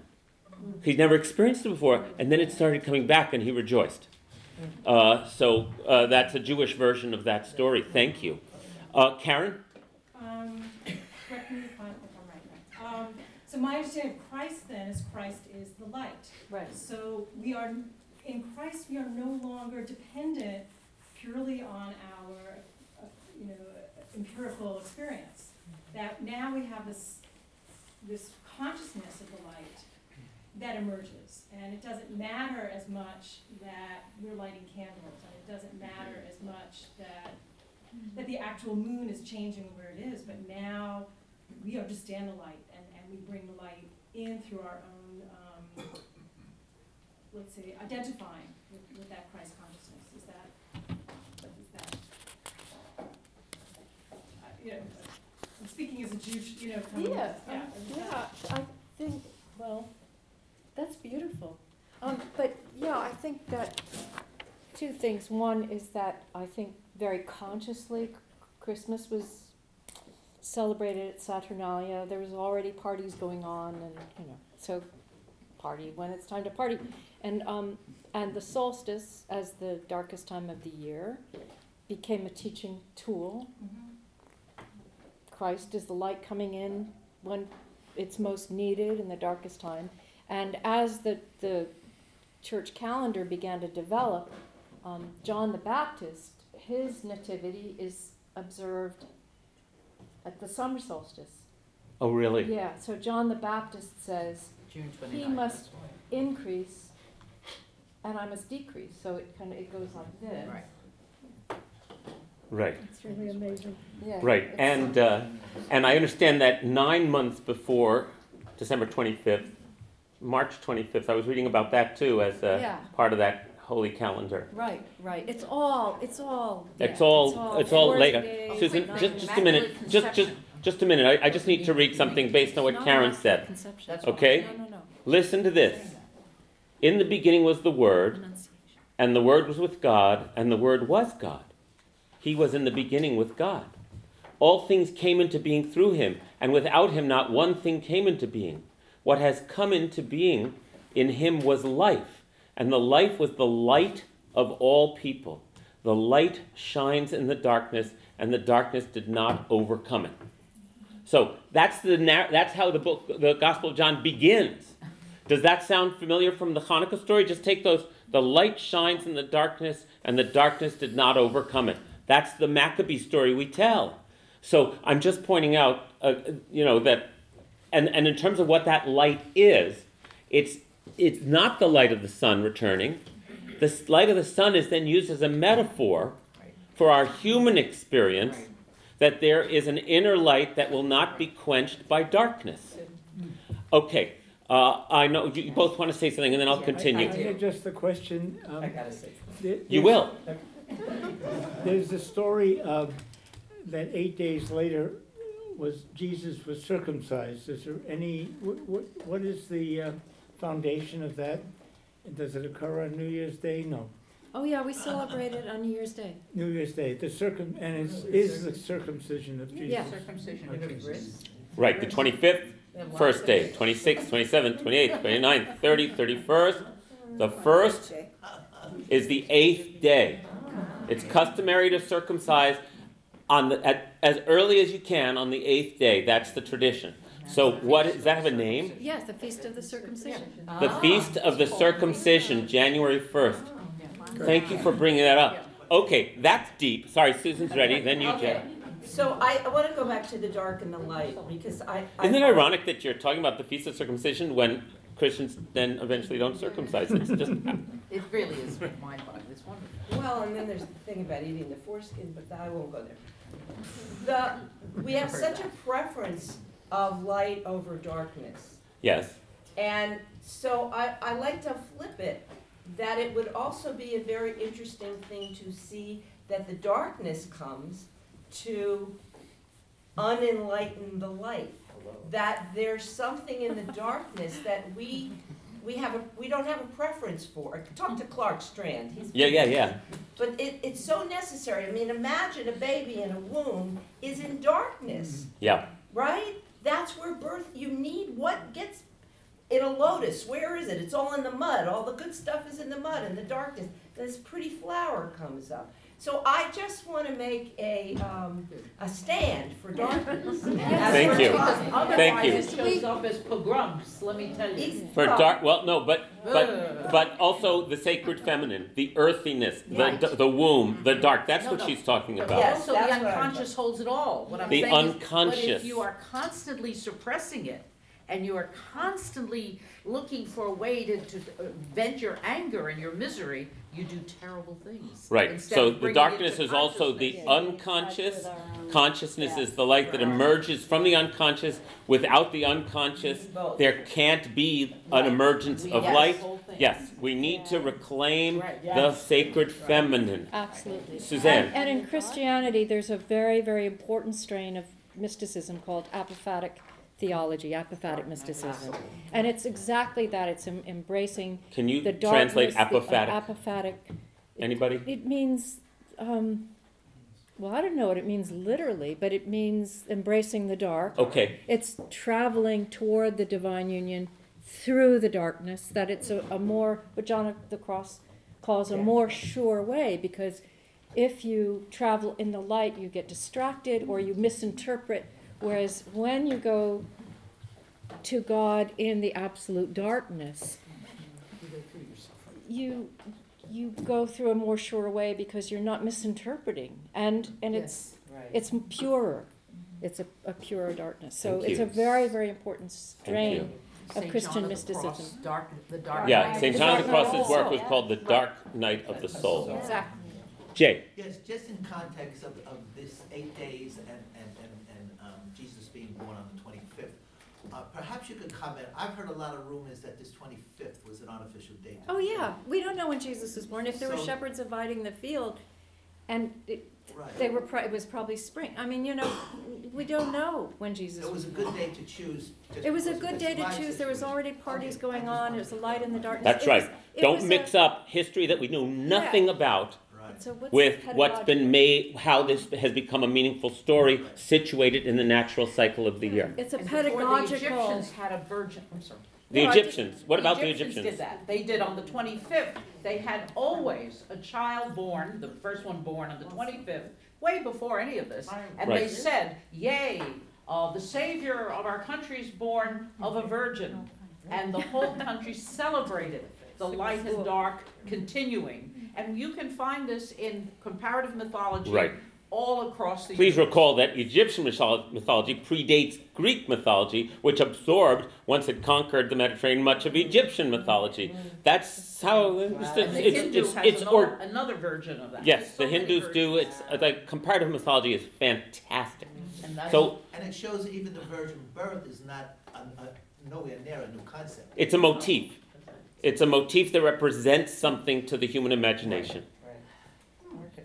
Speaker 2: He'd never experienced it before, and then it started coming back, and he rejoiced. Uh, so uh, that's a Jewish version of that story. Thank you, uh, Karen.
Speaker 13: Um, correct me if I'm, if I'm right. Um, so my understanding of Christ then is Christ is the light.
Speaker 3: Right.
Speaker 13: So we are, in Christ, we are no longer dependent purely on our, uh, you know, empirical experience. That now we have this, this consciousness of the light that emerges. And it doesn't matter as much that we're lighting candles, and it doesn't matter as much that that the actual moon is changing where it is, but now we understand the light and, and we bring the light in through our own, um, let's say, identifying with, with that Christ consciousness. Is that, is that? Uh, you know, I'm speaking as a Jew, you know,
Speaker 3: yeah. um, yeah, I think, well, that's beautiful. Um, but, yeah, I think that, two things. One is that I think very consciously Christmas was celebrated at Saturnalia. There was already parties going on and, you know, so party when it's time to party. And, um, and the solstice, as the darkest time of the year, became a teaching tool. Christ is the light coming in when it's most needed in the darkest time. And as the, the church calendar began to develop, um, John the Baptist, his nativity is observed at the summer solstice.
Speaker 2: Oh, really?
Speaker 3: Yeah, so John the Baptist says,
Speaker 5: June
Speaker 3: he must increase and I must decrease. So it kind of, it goes like this.
Speaker 5: Right.
Speaker 2: Right.
Speaker 1: It's really amazing.
Speaker 3: Yeah.
Speaker 2: Right,
Speaker 3: it's,
Speaker 2: and uh, and I understand that nine months before December 25th, March 25th, I was reading about that too as a
Speaker 3: Yeah.
Speaker 2: part of that holy calendar.
Speaker 3: Right, right. It's all, it's all.
Speaker 2: It's
Speaker 3: yeah,
Speaker 2: all it's all
Speaker 3: 40
Speaker 2: later. Susan,
Speaker 3: nine
Speaker 2: just just a minute, just just just a minute. I, I just need to read something based on what
Speaker 3: No,
Speaker 2: Karen said.
Speaker 3: conception.
Speaker 5: That's
Speaker 2: Okay,
Speaker 3: No, no, no.
Speaker 2: listen to this. In the beginning was the Word,
Speaker 3: Annunciation.
Speaker 2: and the Word was with God, and the Word was God. He was in the beginning with God. All things came into being through him, and without him not one thing came into being. What has come into being in him was life, and the life was the light of all people. The light shines in the darkness, and the darkness did not overcome it. So that's the that's how the book, the Gospel of John begins. Does that sound familiar from the Hanukkah story? Just take those. The light shines in the darkness, and the darkness did not overcome it. That's the Maccabee story we tell. So I'm just pointing out, uh, you know, that, and, and in terms of what that light is, it's it's not the light of the sun returning. The light of the sun is then used as a metaphor for our human experience that there is an inner light that will not be quenched by darkness. Okay, uh, I know you, you both want to say something, and then I'll continue.
Speaker 7: I had just the question. um,
Speaker 5: I gotta say.
Speaker 7: there-
Speaker 2: You will.
Speaker 7: There's the story of that eight days later was Jesus was circumcised. Is there any, what, what, what is the uh, foundation of that? Does it occur on New Year's Day? No.
Speaker 3: Oh, yeah, we celebrate it on New Year's Day.
Speaker 7: New Year's Day, the circum, and it's, is the circumcision of Jesus.
Speaker 3: Yeah.
Speaker 5: Circumcision
Speaker 7: of
Speaker 5: of
Speaker 7: Jesus.
Speaker 2: Right, the 25th, first day, 26th, 27th, 28th, 29th, 30th, 31st. The first is the eighth day. It's customary to circumcise on the, at, as early as you can on the eighth day. That's the tradition. So what, does that have a name?
Speaker 3: Yes, the Feast of the Circumcision.
Speaker 2: The Feast of the ah. Circumcision, January 1st. Thank you for bringing that up. Okay, that's deep. Sorry, Susan's ready, then you,
Speaker 8: Okay,
Speaker 2: Jen.
Speaker 8: so I, I wanna go back to the dark and the light, because I. I-
Speaker 2: Isn't it ironic that you're talking about the Feast of Circumcision when Christians then eventually don't circumcise? It's just, *laughs*
Speaker 5: It really is mind-boggling, it's wonderful.
Speaker 8: Well, and then there's the thing about eating the foreskin, but I won't go there. The, we have such a preference of light over darkness.
Speaker 2: yes.
Speaker 8: And so I, I like to flip it, that it would also be a very interesting thing to see that the darkness comes to unenlighten the light. That there's something in the darkness that we, we have a, we don't have a preference for. Talk to Clark Strand, he's.
Speaker 2: Yeah, yeah, yeah.
Speaker 8: But it, it's so necessary. I mean, imagine a baby in a womb is in darkness,
Speaker 2: Yeah.
Speaker 8: right? That's where birth, you need what gets in a lotus. Where is it? It's all in the mud. All the good stuff is in the mud and the darkness. This pretty flower comes up. So I just want to make a, um, a stand for darkness. *laughs*
Speaker 2: Thank you. Thank you.
Speaker 5: Otherwise, it shows up as pogroms, let me tell you.
Speaker 2: For dark, well, no, but but but also the sacred feminine, the earthiness, the
Speaker 5: Right.
Speaker 2: the womb, the mm-hmm. dark. That's
Speaker 5: No,
Speaker 2: what
Speaker 5: no.
Speaker 2: she's talking
Speaker 5: But
Speaker 2: about.
Speaker 5: Yes, also, the unconscious holds it all. What I'm
Speaker 2: The
Speaker 5: saying is, but
Speaker 2: unconscious.
Speaker 5: if you are constantly suppressing it, and you are constantly looking for a way to, to uh, vent your anger and your misery, you do terrible things.
Speaker 2: Right.
Speaker 5: Instead
Speaker 2: So
Speaker 5: of
Speaker 2: the
Speaker 5: bringing it
Speaker 2: darkness
Speaker 5: to
Speaker 2: is also the
Speaker 5: consciousness.
Speaker 2: unconscious. Consciousness is the light that emerges from the unconscious. Without the unconscious, there can't be an emergence of
Speaker 3: Yes.
Speaker 2: light.
Speaker 3: Whole thing.
Speaker 2: Yes, we need to reclaim the
Speaker 3: Yes.
Speaker 2: sacred feminine.
Speaker 3: Absolutely.
Speaker 2: Suzanne.
Speaker 3: And, and in Christianity, there's a very, very important strain of mysticism called apophatic theology, apophatic mysticism. And it's exactly that. It's em- embracing
Speaker 2: Can you
Speaker 3: the
Speaker 2: translate
Speaker 3: darkness, the, uh,
Speaker 2: apophatic?
Speaker 3: apophatic.
Speaker 2: Anybody?
Speaker 3: It means, um, well, I don't know what it means literally, but it means embracing the dark.
Speaker 2: Okay.
Speaker 3: It's traveling toward the divine union through the darkness, that it's a, a more, what John of the Cross calls a more sure way, because if you travel in the light, you get distracted or you misinterpret. Whereas when you go to God in the absolute darkness, you you go through a more sure way because you're not misinterpreting and and it's
Speaker 8: right.
Speaker 3: it's purer it's a, a purer darkness so
Speaker 2: Thank
Speaker 3: it's
Speaker 2: you.
Speaker 3: a very very important strain of
Speaker 5: Saint
Speaker 3: christian
Speaker 5: John of the
Speaker 3: mysticism
Speaker 5: Cross, dark, the dark.
Speaker 2: Yeah,
Speaker 5: night.
Speaker 2: St. John of the Cross's work was called The Dark Night of the Soul.
Speaker 3: exactly
Speaker 2: Jay.
Speaker 9: Yes, just in context of, of this eight days and, and, and, and, Jesus being born on the twenty-fifth. Uh, perhaps you could comment, I've heard a lot of rumors that this twenty-fifth was an artificial date.
Speaker 3: oh yeah we don't know when jesus was born if there were
Speaker 9: So-
Speaker 3: shepherds abiding the field and it,
Speaker 9: Right.
Speaker 3: they were pro- it was probably spring i mean you know we don't know when jesus
Speaker 9: It was a good day to choose. just
Speaker 3: It was a
Speaker 9: because
Speaker 3: good
Speaker 9: of
Speaker 3: day to
Speaker 9: life
Speaker 3: choose. There was
Speaker 9: situation.
Speaker 3: already parties
Speaker 9: Okay, I
Speaker 3: going
Speaker 9: just
Speaker 3: on.
Speaker 9: wanted
Speaker 3: There was a
Speaker 9: to-
Speaker 3: light in the darkness.
Speaker 2: That's
Speaker 3: It
Speaker 2: right.
Speaker 3: was-
Speaker 2: Don't
Speaker 3: was a-
Speaker 2: mix up history that we know nothing about
Speaker 3: So what's
Speaker 2: with
Speaker 3: the
Speaker 2: what's been made, how this has become a meaningful story situated in the natural cycle of the year.
Speaker 3: It's a
Speaker 5: And before
Speaker 3: pedagogical.
Speaker 5: The Egyptians had a virgin, I'm sorry.
Speaker 2: The
Speaker 5: No, I just-
Speaker 2: Egyptians, what about the
Speaker 5: did
Speaker 2: Egyptians?
Speaker 5: that. They did on the twenty-fifth. They had always a child born, the first one born on the twenty-fifth, way before any of this. And they
Speaker 2: Right.
Speaker 5: said, yay, uh, the savior of our country is born of a virgin. And the whole country celebrated the light and dark mm-hmm. continuing. Mm-hmm. And you can find this in comparative mythology.
Speaker 2: Right.
Speaker 5: All across the.
Speaker 2: Please
Speaker 5: universe.
Speaker 2: recall that Egyptian mytholo- mythology predates Greek mythology, which absorbed, once it conquered the Mediterranean, much of Egyptian mythology. Mm-hmm. That's how it's,
Speaker 5: And the
Speaker 2: it's,
Speaker 5: Hindu
Speaker 2: it's,
Speaker 5: has
Speaker 2: it's
Speaker 5: an
Speaker 2: or,
Speaker 5: al- another version of that.
Speaker 2: yes, the
Speaker 5: so
Speaker 2: Hindus do.
Speaker 5: versions.
Speaker 2: It's uh, like comparative mythology is fantastic.
Speaker 5: And that's-
Speaker 2: So
Speaker 9: And it shows that even the virgin birth is not, a- a- nowhere near a new concept.
Speaker 2: it's a motif. It's a motif that represents something to the human imagination.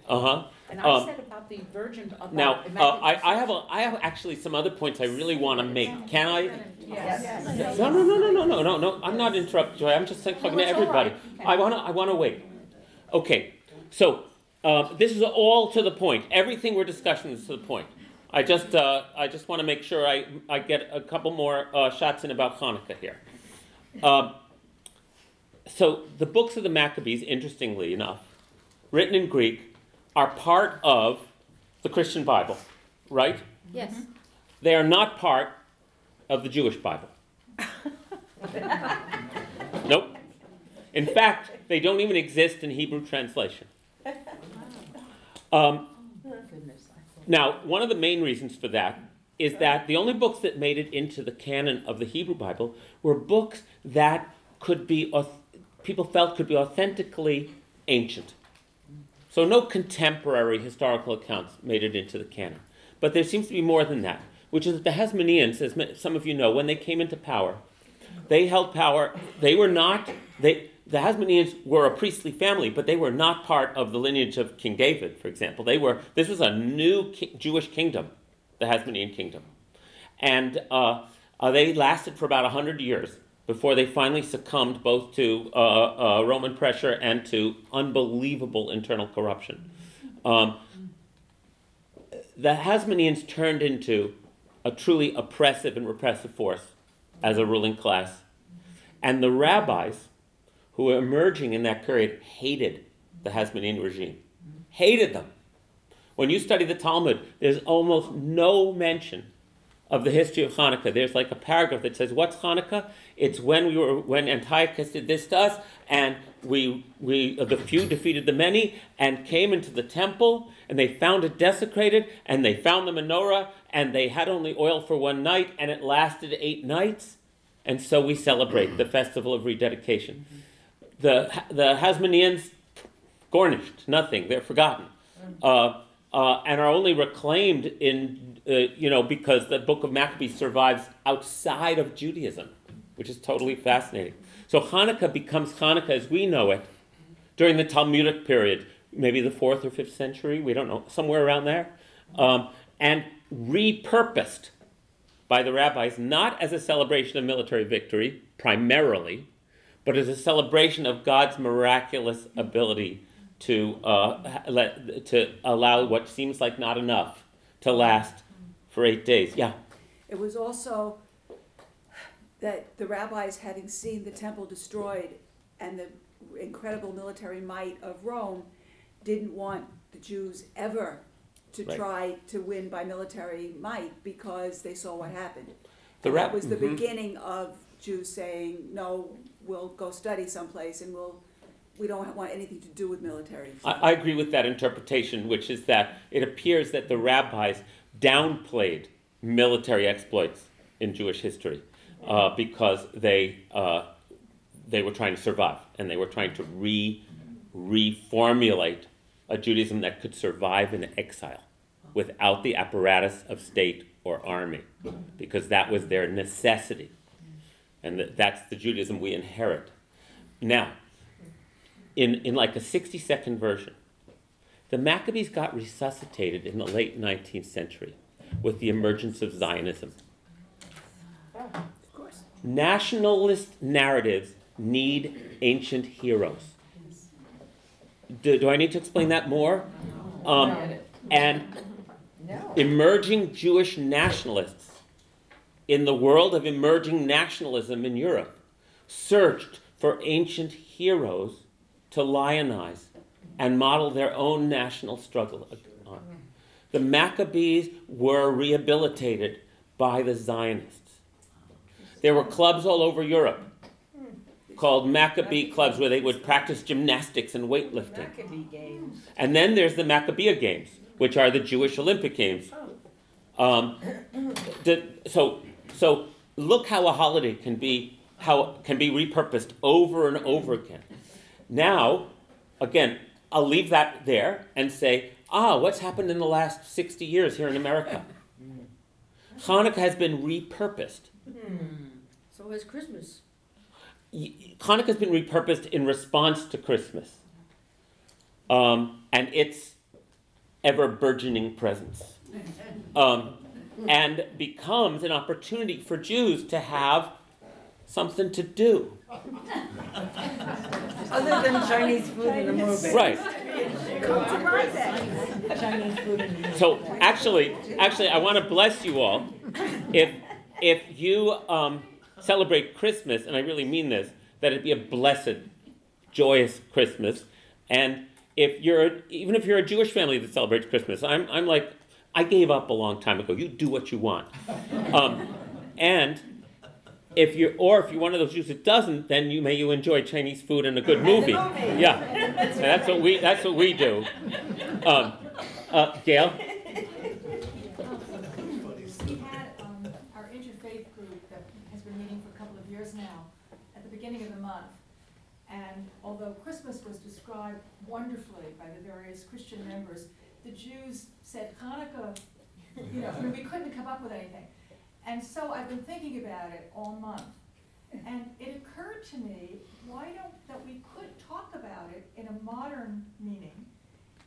Speaker 2: Uh huh.
Speaker 5: And I said about the virgin, about.
Speaker 2: Now, uh, I, I have a, I have actually some other points I really want to make. Can I?
Speaker 5: Yes.
Speaker 2: No, no, no, no, no, no, no, no. I'm not interrupting, Joy. I'm just like, talking to
Speaker 5: it's all
Speaker 2: everybody.
Speaker 5: right. Okay.
Speaker 2: I wanna, I wanna wait. Okay, so uh, this is all to the point. Everything we're discussing is to the point. I just, uh, I just want to make sure I, I get a couple more uh, shots in about Hanukkah here. Um, so the books of the Maccabees, interestingly enough, written in Greek, are part of the Christian Bible, right?
Speaker 3: Yes.
Speaker 2: They are not part of the Jewish Bible. *laughs* Nope. In fact, they don't even exist in Hebrew translation. Um,
Speaker 5: Goodness,
Speaker 2: now, one of the main reasons for that is that the only books that made it into the canon of the Hebrew Bible were books that could be, auth- people felt could be authentically ancient. So no contemporary historical accounts made it into the canon. But there seems to be more than that, which is that the Hasmoneans, as some of you know, when they came into power, They held power. They were not, they, the Hasmoneans were a priestly family, but they were not part of the lineage of King David, for example. They were, this was a new Jewish kingdom, the Hasmonean kingdom. And uh, uh, they lasted for about 100 years before they finally succumbed both to uh, uh, Roman pressure and to unbelievable internal corruption. Um, the Hasmoneans turned into a truly oppressive and repressive force as a ruling class. And the rabbis who were emerging in that period hated the Hasmonean regime, hated them. When you study the Talmud, there's almost no mention of the history of Hanukkah. There's like a paragraph that says, "What's Hanukkah? It's when we were when Antiochus did this to us, and we we the few defeated the many, and came into the temple, and they found it desecrated, and they found the menorah, and they had only oil for one night, and it lasted eight nights, and so we celebrate the festival of rededication. The the Hasmoneans garnished nothing; they're forgotten." Uh, uh, and are only reclaimed in, uh, you know, because the book of Maccabees survives outside of Judaism, which is totally fascinating. So Hanukkah becomes Hanukkah as we know it during the Talmudic period, maybe the fourth or fifth century, we don't know, somewhere around there, um, and repurposed by the rabbis not as a celebration of military victory primarily, but as a celebration of God's miraculous ability to uh, let to allow what seems like not enough to last for eight days. Yeah.
Speaker 19: It was also that the rabbis, having seen the temple destroyed and the incredible military might of Rome, didn't want the Jews ever to
Speaker 2: Right.
Speaker 19: try to win by military might because they saw what happened.
Speaker 2: The
Speaker 19: that was the
Speaker 2: mhm.
Speaker 19: beginning of Jews saying, no, we'll go study someplace and we'll, we don't want anything to do with military.
Speaker 2: I, I agree with that interpretation, which is that it appears that the rabbis downplayed military exploits in Jewish history uh, because they uh, they were trying to survive and they were trying to re reformulate a Judaism that could survive in exile without the apparatus of state or army, because that was their necessity, and that's the Judaism we inherit. Now, in, in like a 60 second version. The Maccabees got resuscitated in the late 19th century with the emergence of Zionism. Nationalist narratives need ancient heroes. Do, do I need to explain that more? Um, and emerging Jewish nationalists in the world of emerging nationalism in Europe searched for ancient heroes to lionize and model their own national struggle on. The Maccabees were rehabilitated by the Zionists. There were clubs all over Europe called Maccabee clubs where they would practice gymnastics and weightlifting.
Speaker 8: Maccabee games.
Speaker 2: And then there's the Maccabiah Games, which are the Jewish Olympic Games. Um, the, so, so look how a holiday can be how can be repurposed over and over again. Now, again, I'll leave that there and say, ah, what's happened in the last 60 years here in America? *laughs* Hanukkah has been repurposed.
Speaker 14: So has Christmas.
Speaker 2: Y- Hanukkah's been repurposed in response to Christmas um, and its ever burgeoning presence, *laughs* um, and becomes an opportunity for Jews to have something to do.
Speaker 8: Other than Chinese food in the movie.
Speaker 2: Right.
Speaker 8: Come to my. Chinese food in the movie.
Speaker 2: So actually, actually, I want to bless you all. If if you um, celebrate Christmas, and I really mean this, that it be a blessed, joyous Christmas. And if you're even if you're a Jewish family that celebrates Christmas, I'm I'm like I gave up a long time ago. You do what you want. Um, and if you're or if you're one of those Jews that doesn't, then you may you enjoy Chinese food and a good movie. Yeah, and that's what we that's what we do. Um, uh, Gail.
Speaker 20: We had um, our interfaith group that has been meeting for a couple of years now, at the beginning of the month. And although Christmas was described wonderfully by the various Christian members, the Jews said Hanukkah, you know, I mean, we couldn't come up with anything. And so I've been thinking about it all month. And it occurred to me, why don't, that we could talk about it in a modern meaning,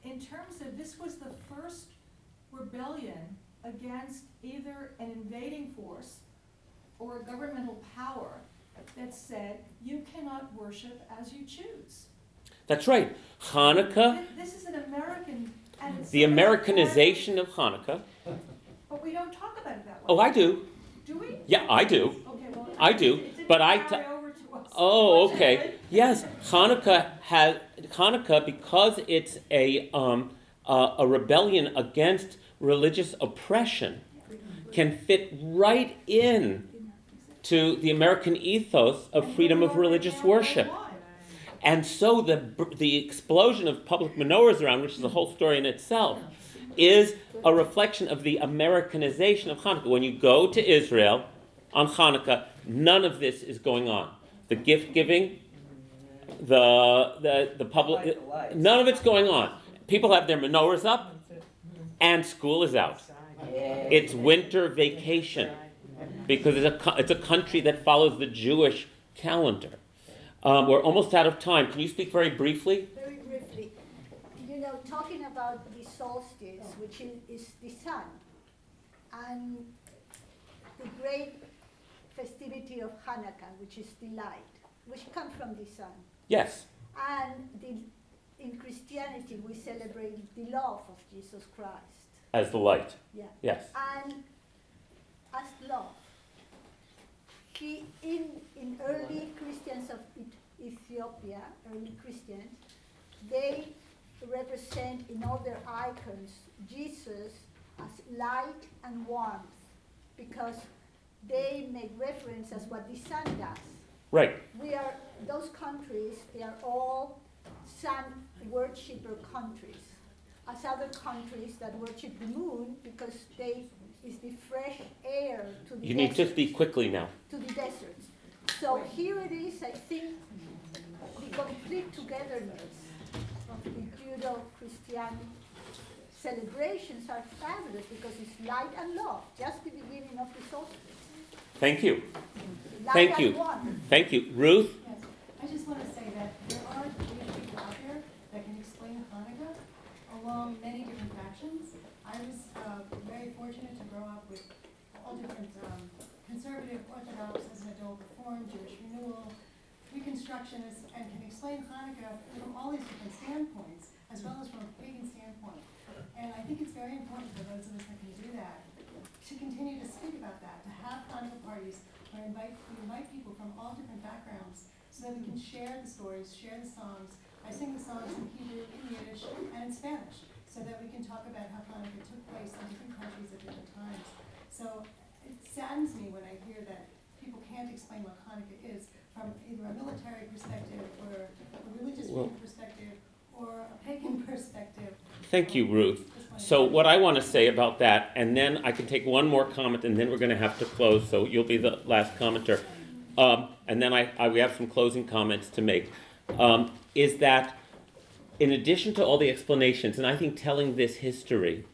Speaker 20: in terms of this was the first rebellion against either an invading force or a governmental power that said, you cannot worship as you choose.
Speaker 2: That's right. Hanukkah,
Speaker 20: Th- This is an American, and
Speaker 2: the Americanization of Hanukkah.
Speaker 20: But we don't talk about it that way.
Speaker 2: Oh, I do.
Speaker 20: Do we?
Speaker 2: Yeah, I do.
Speaker 20: Okay, well.
Speaker 2: I do,
Speaker 20: it didn't
Speaker 2: but I
Speaker 20: carry
Speaker 2: t-
Speaker 20: over to us,
Speaker 2: Oh, okay. Yes, Hanukkah has Hanukkah because it's a um, uh, a rebellion against religious oppression can fit right in to the American ethos of freedom of religious worship. And so the the explosion of public menorahs around, which is a whole story in itself, is a reflection of the Americanization of Hanukkah. When you go to Israel on Hanukkah, none of this is going on. The gift giving, the the the public, none of it's going on. People have their menorahs up, and school is out. It's winter vacation because it's a it's a country that follows the Jewish calendar. Um, we're almost out of time. Can you speak very briefly?
Speaker 4: Very briefly, you know, talking about the solstice, which is, the sun, and the great festivity of Hanukkah, which is the light, which comes from the sun.
Speaker 2: Yes.
Speaker 4: And the, in Christianity, we celebrate the love of Jesus Christ.
Speaker 2: As the light.
Speaker 4: Yeah.
Speaker 2: Yes.
Speaker 4: And as love. He, in, in early Christians of Ethiopia, early Christians, they represent in all their icons Jesus as light and warmth because they make reference as what the sun does.
Speaker 2: Right.
Speaker 4: We are, those countries, they are all sun worshipper countries. As other countries that worship the moon because they, is the fresh air to the
Speaker 2: You need to speak quickly now.
Speaker 4: to the deserts. So here it is, I think, the complete togetherness of the Judo-Christian celebrations are fabulous because it's light and love, just the beginning of the solstice.
Speaker 2: Thank you.
Speaker 4: Light
Speaker 2: Thank
Speaker 4: and
Speaker 2: you.
Speaker 4: warmth.
Speaker 2: Thank you. Ruth?
Speaker 21: Yes, I just want to say that there are Jewish people out there that can explain Hanukkah along many different factions. I was uh, very fortunate to grow up with all different um, conservative, orthodox, as an adult, reform, Jewish renewal, reconstructionists, and can explain Hanukkah from all these different standpoints, as well as from a pagan standpoint. And I think it's very important for those of us that can do that, to continue to speak about that, to have Hanukkah parties where invite, we invite people from all different backgrounds so that we can share the stories, share the songs. I sing the songs in Hebrew, in Yiddish, and in Spanish, so that we can talk about how Hanukkah took place in different countries at different times. So it saddens me when I hear that people can't explain what Hanukkah is from either a military perspective or a religious
Speaker 2: Well-
Speaker 21: perspective or a pagan *laughs* perspective.
Speaker 2: Thank you, Ruth. So, what I want to say about that, and then I can take one more comment, and then we're going to have to close, so you'll be the last commenter. Um, and then I, I, we have some closing comments to make. Um, is that in addition to all the explanations, and I think telling this history,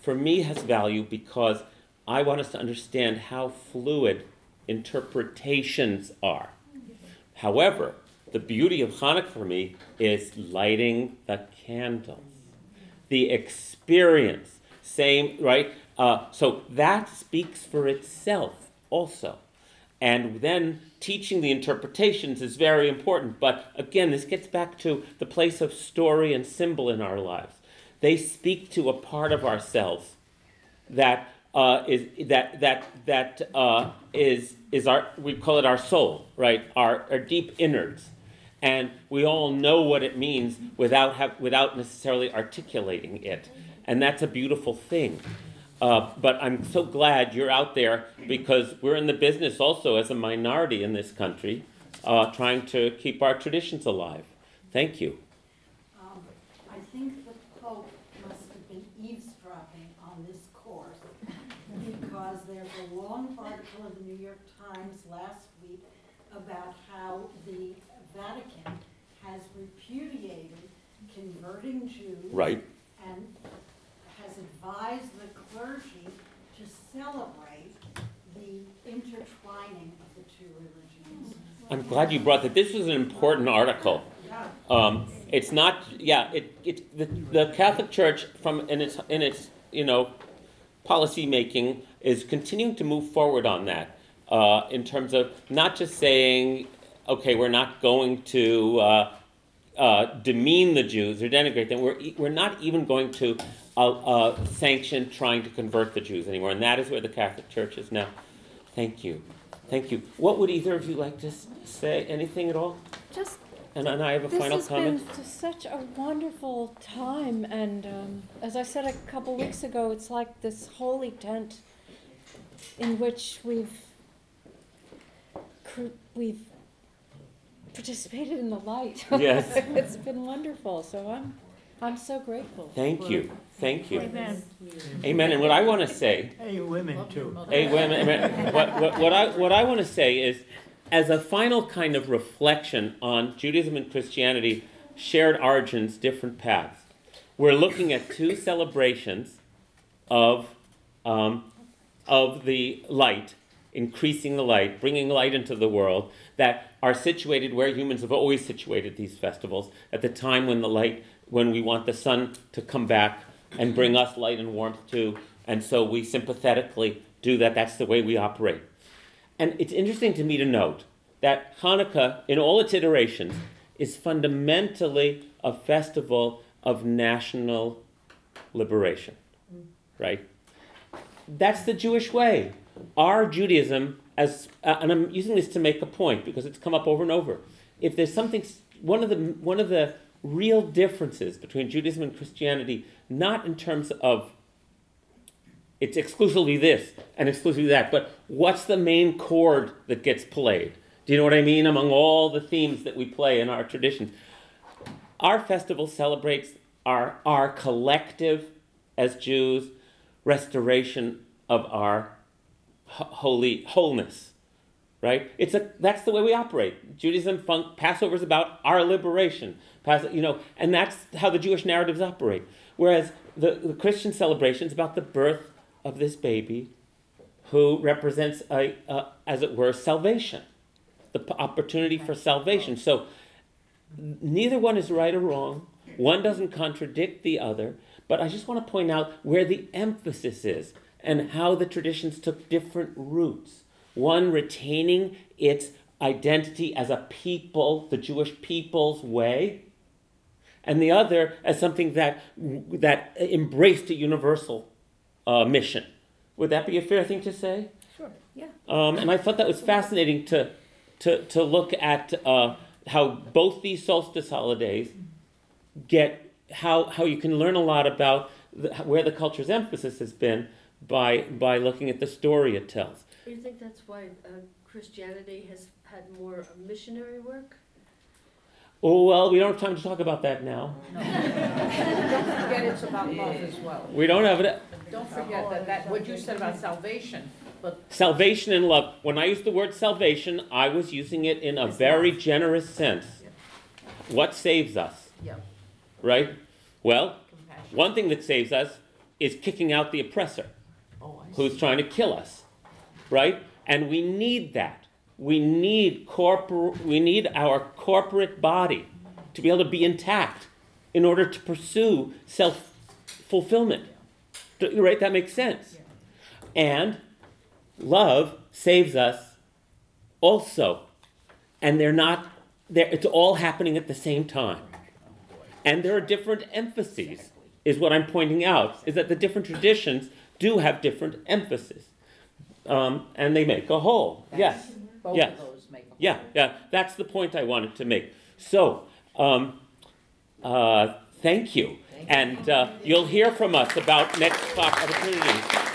Speaker 2: for me has value because I want us to understand how fluid interpretations are. However, the beauty of Hanukkah for me is lighting the candles, the experience. Same, right? Uh, so that speaks for itself also. And then teaching the interpretations is very important. But again, this gets back to the place of story and symbol in our lives. They speak to a part of ourselves that uh, is that that that uh, is is our we call it our soul, right? Our our deep innards, and we all know what it means without have, without necessarily articulating it, and that's a beautiful thing. Uh, but I'm so glad you're out there because we're in the business also as a minority in this country, uh, trying to keep our traditions alive. Thank you.
Speaker 11: Um, I think the Pope must have been eavesdropping on this course because there's a long article in the New York Times last week about how the Vatican has repudiated converting Jews.
Speaker 2: Right.
Speaker 11: And has advised the clergy to celebrate the intertwining of the two religions.
Speaker 2: I'm glad you brought that. This is an important article. Um, it's not, yeah, it, it, the, the Catholic Church from, in its, in its, you know, policy making is continuing to move forward on that, uh, in terms of not just saying, okay, we're not going to, uh, uh, demean the Jews or denigrate them. We're, we're not even going to uh, uh, sanction trying to convert the Jews anymore. And that is where the Catholic Church is now. Thank you. Thank you. What would either of you like to say? Anything at all?
Speaker 3: Just
Speaker 2: And, and I have a final
Speaker 3: this
Speaker 2: comment.
Speaker 3: has been such a wonderful time, and um, as I said a couple weeks ago, it's like this holy tent in which we've cr- we've participated in the light. *laughs*
Speaker 2: Yes.
Speaker 3: it's been wonderful. So I'm I'm so grateful.
Speaker 2: Thank
Speaker 3: for-
Speaker 2: you. Thank you.
Speaker 3: Amen.
Speaker 2: Amen. And what I want to say
Speaker 7: Hey, women too.
Speaker 2: Hey, wait a minute, wait a minute. What, what, what I, what I want to say is, as a final kind of reflection on Judaism and Christianity, shared origins, different paths, we're looking at two celebrations of, um, of the light, increasing the light, bringing light into the world, that are situated where humans have always situated these festivals, at the time when the light, when we want the sun to come back and bring us light and warmth too. And so we sympathetically do that. That's the way we operate. And it's interesting to me to note that Hanukkah, in all its iterations, is fundamentally a festival of national liberation, right? That's the Jewish way. Our Judaism, as uh, and I'm using this to make a point because it's come up over and over. If there's something, one of the one of the real differences between Judaism and Christianity, not in terms of it's exclusively this and exclusively that, but what's the main chord that gets played? Do you know what I mean? Among all the themes that we play in our tradition, our festival celebrates our, our collective, as Jews, restoration of our holy wholeness. Right? It's a that's the way we operate. Judaism, fun, Passover is about our liberation. Pass, you know, and that's how the Jewish narratives operate. Whereas the, the Christian celebration is about the birth of this baby, who represents a, a as it were, salvation, the opportunity for salvation. So neither one is right or wrong. One doesn't contradict the other. But I just want to point out where the emphasis is and how the traditions took different routes. One retaining its identity as a people, the Jewish people's way, and the other as something that that embraced a universal uh, mission. Would that be a fair thing to say?
Speaker 3: Sure. Yeah.
Speaker 2: Um, and I thought that was fascinating to, to, to look at uh, how both these solstice holidays get how, how you can learn a lot about the, where the culture's emphasis has been by, by looking at the story it tells.
Speaker 22: Do you think that's why uh, Christianity has had more missionary work?
Speaker 2: Oh, well, we don't have time to talk about that now. *laughs*
Speaker 5: Don't forget it's about love as well.
Speaker 2: We don't have it.
Speaker 5: Don't forget that, that, what you said about salvation, but
Speaker 2: Salvation and love. When I use the word salvation, I was using it in a very generous sense. What saves us?
Speaker 5: Yeah.
Speaker 2: Right? Well, one thing that saves us is kicking out the oppressor who's trying to kill us. Right? And we need that. We need corpor- we need our corporate body to be able to be intact in order to pursue self fulfillment. Right? That makes sense. And love saves us also. And they're not, they're, it's all happening at the same time. And there are different emphases, is what I'm pointing out, is that the different traditions do have different emphasis. Um, and they make a whole. Yes.
Speaker 5: both
Speaker 2: yes.
Speaker 5: of those make a
Speaker 2: Yeah, yeah, that's the point I wanted to make. So, um, uh, thank you. And uh, you'll hear from us about next opportunities.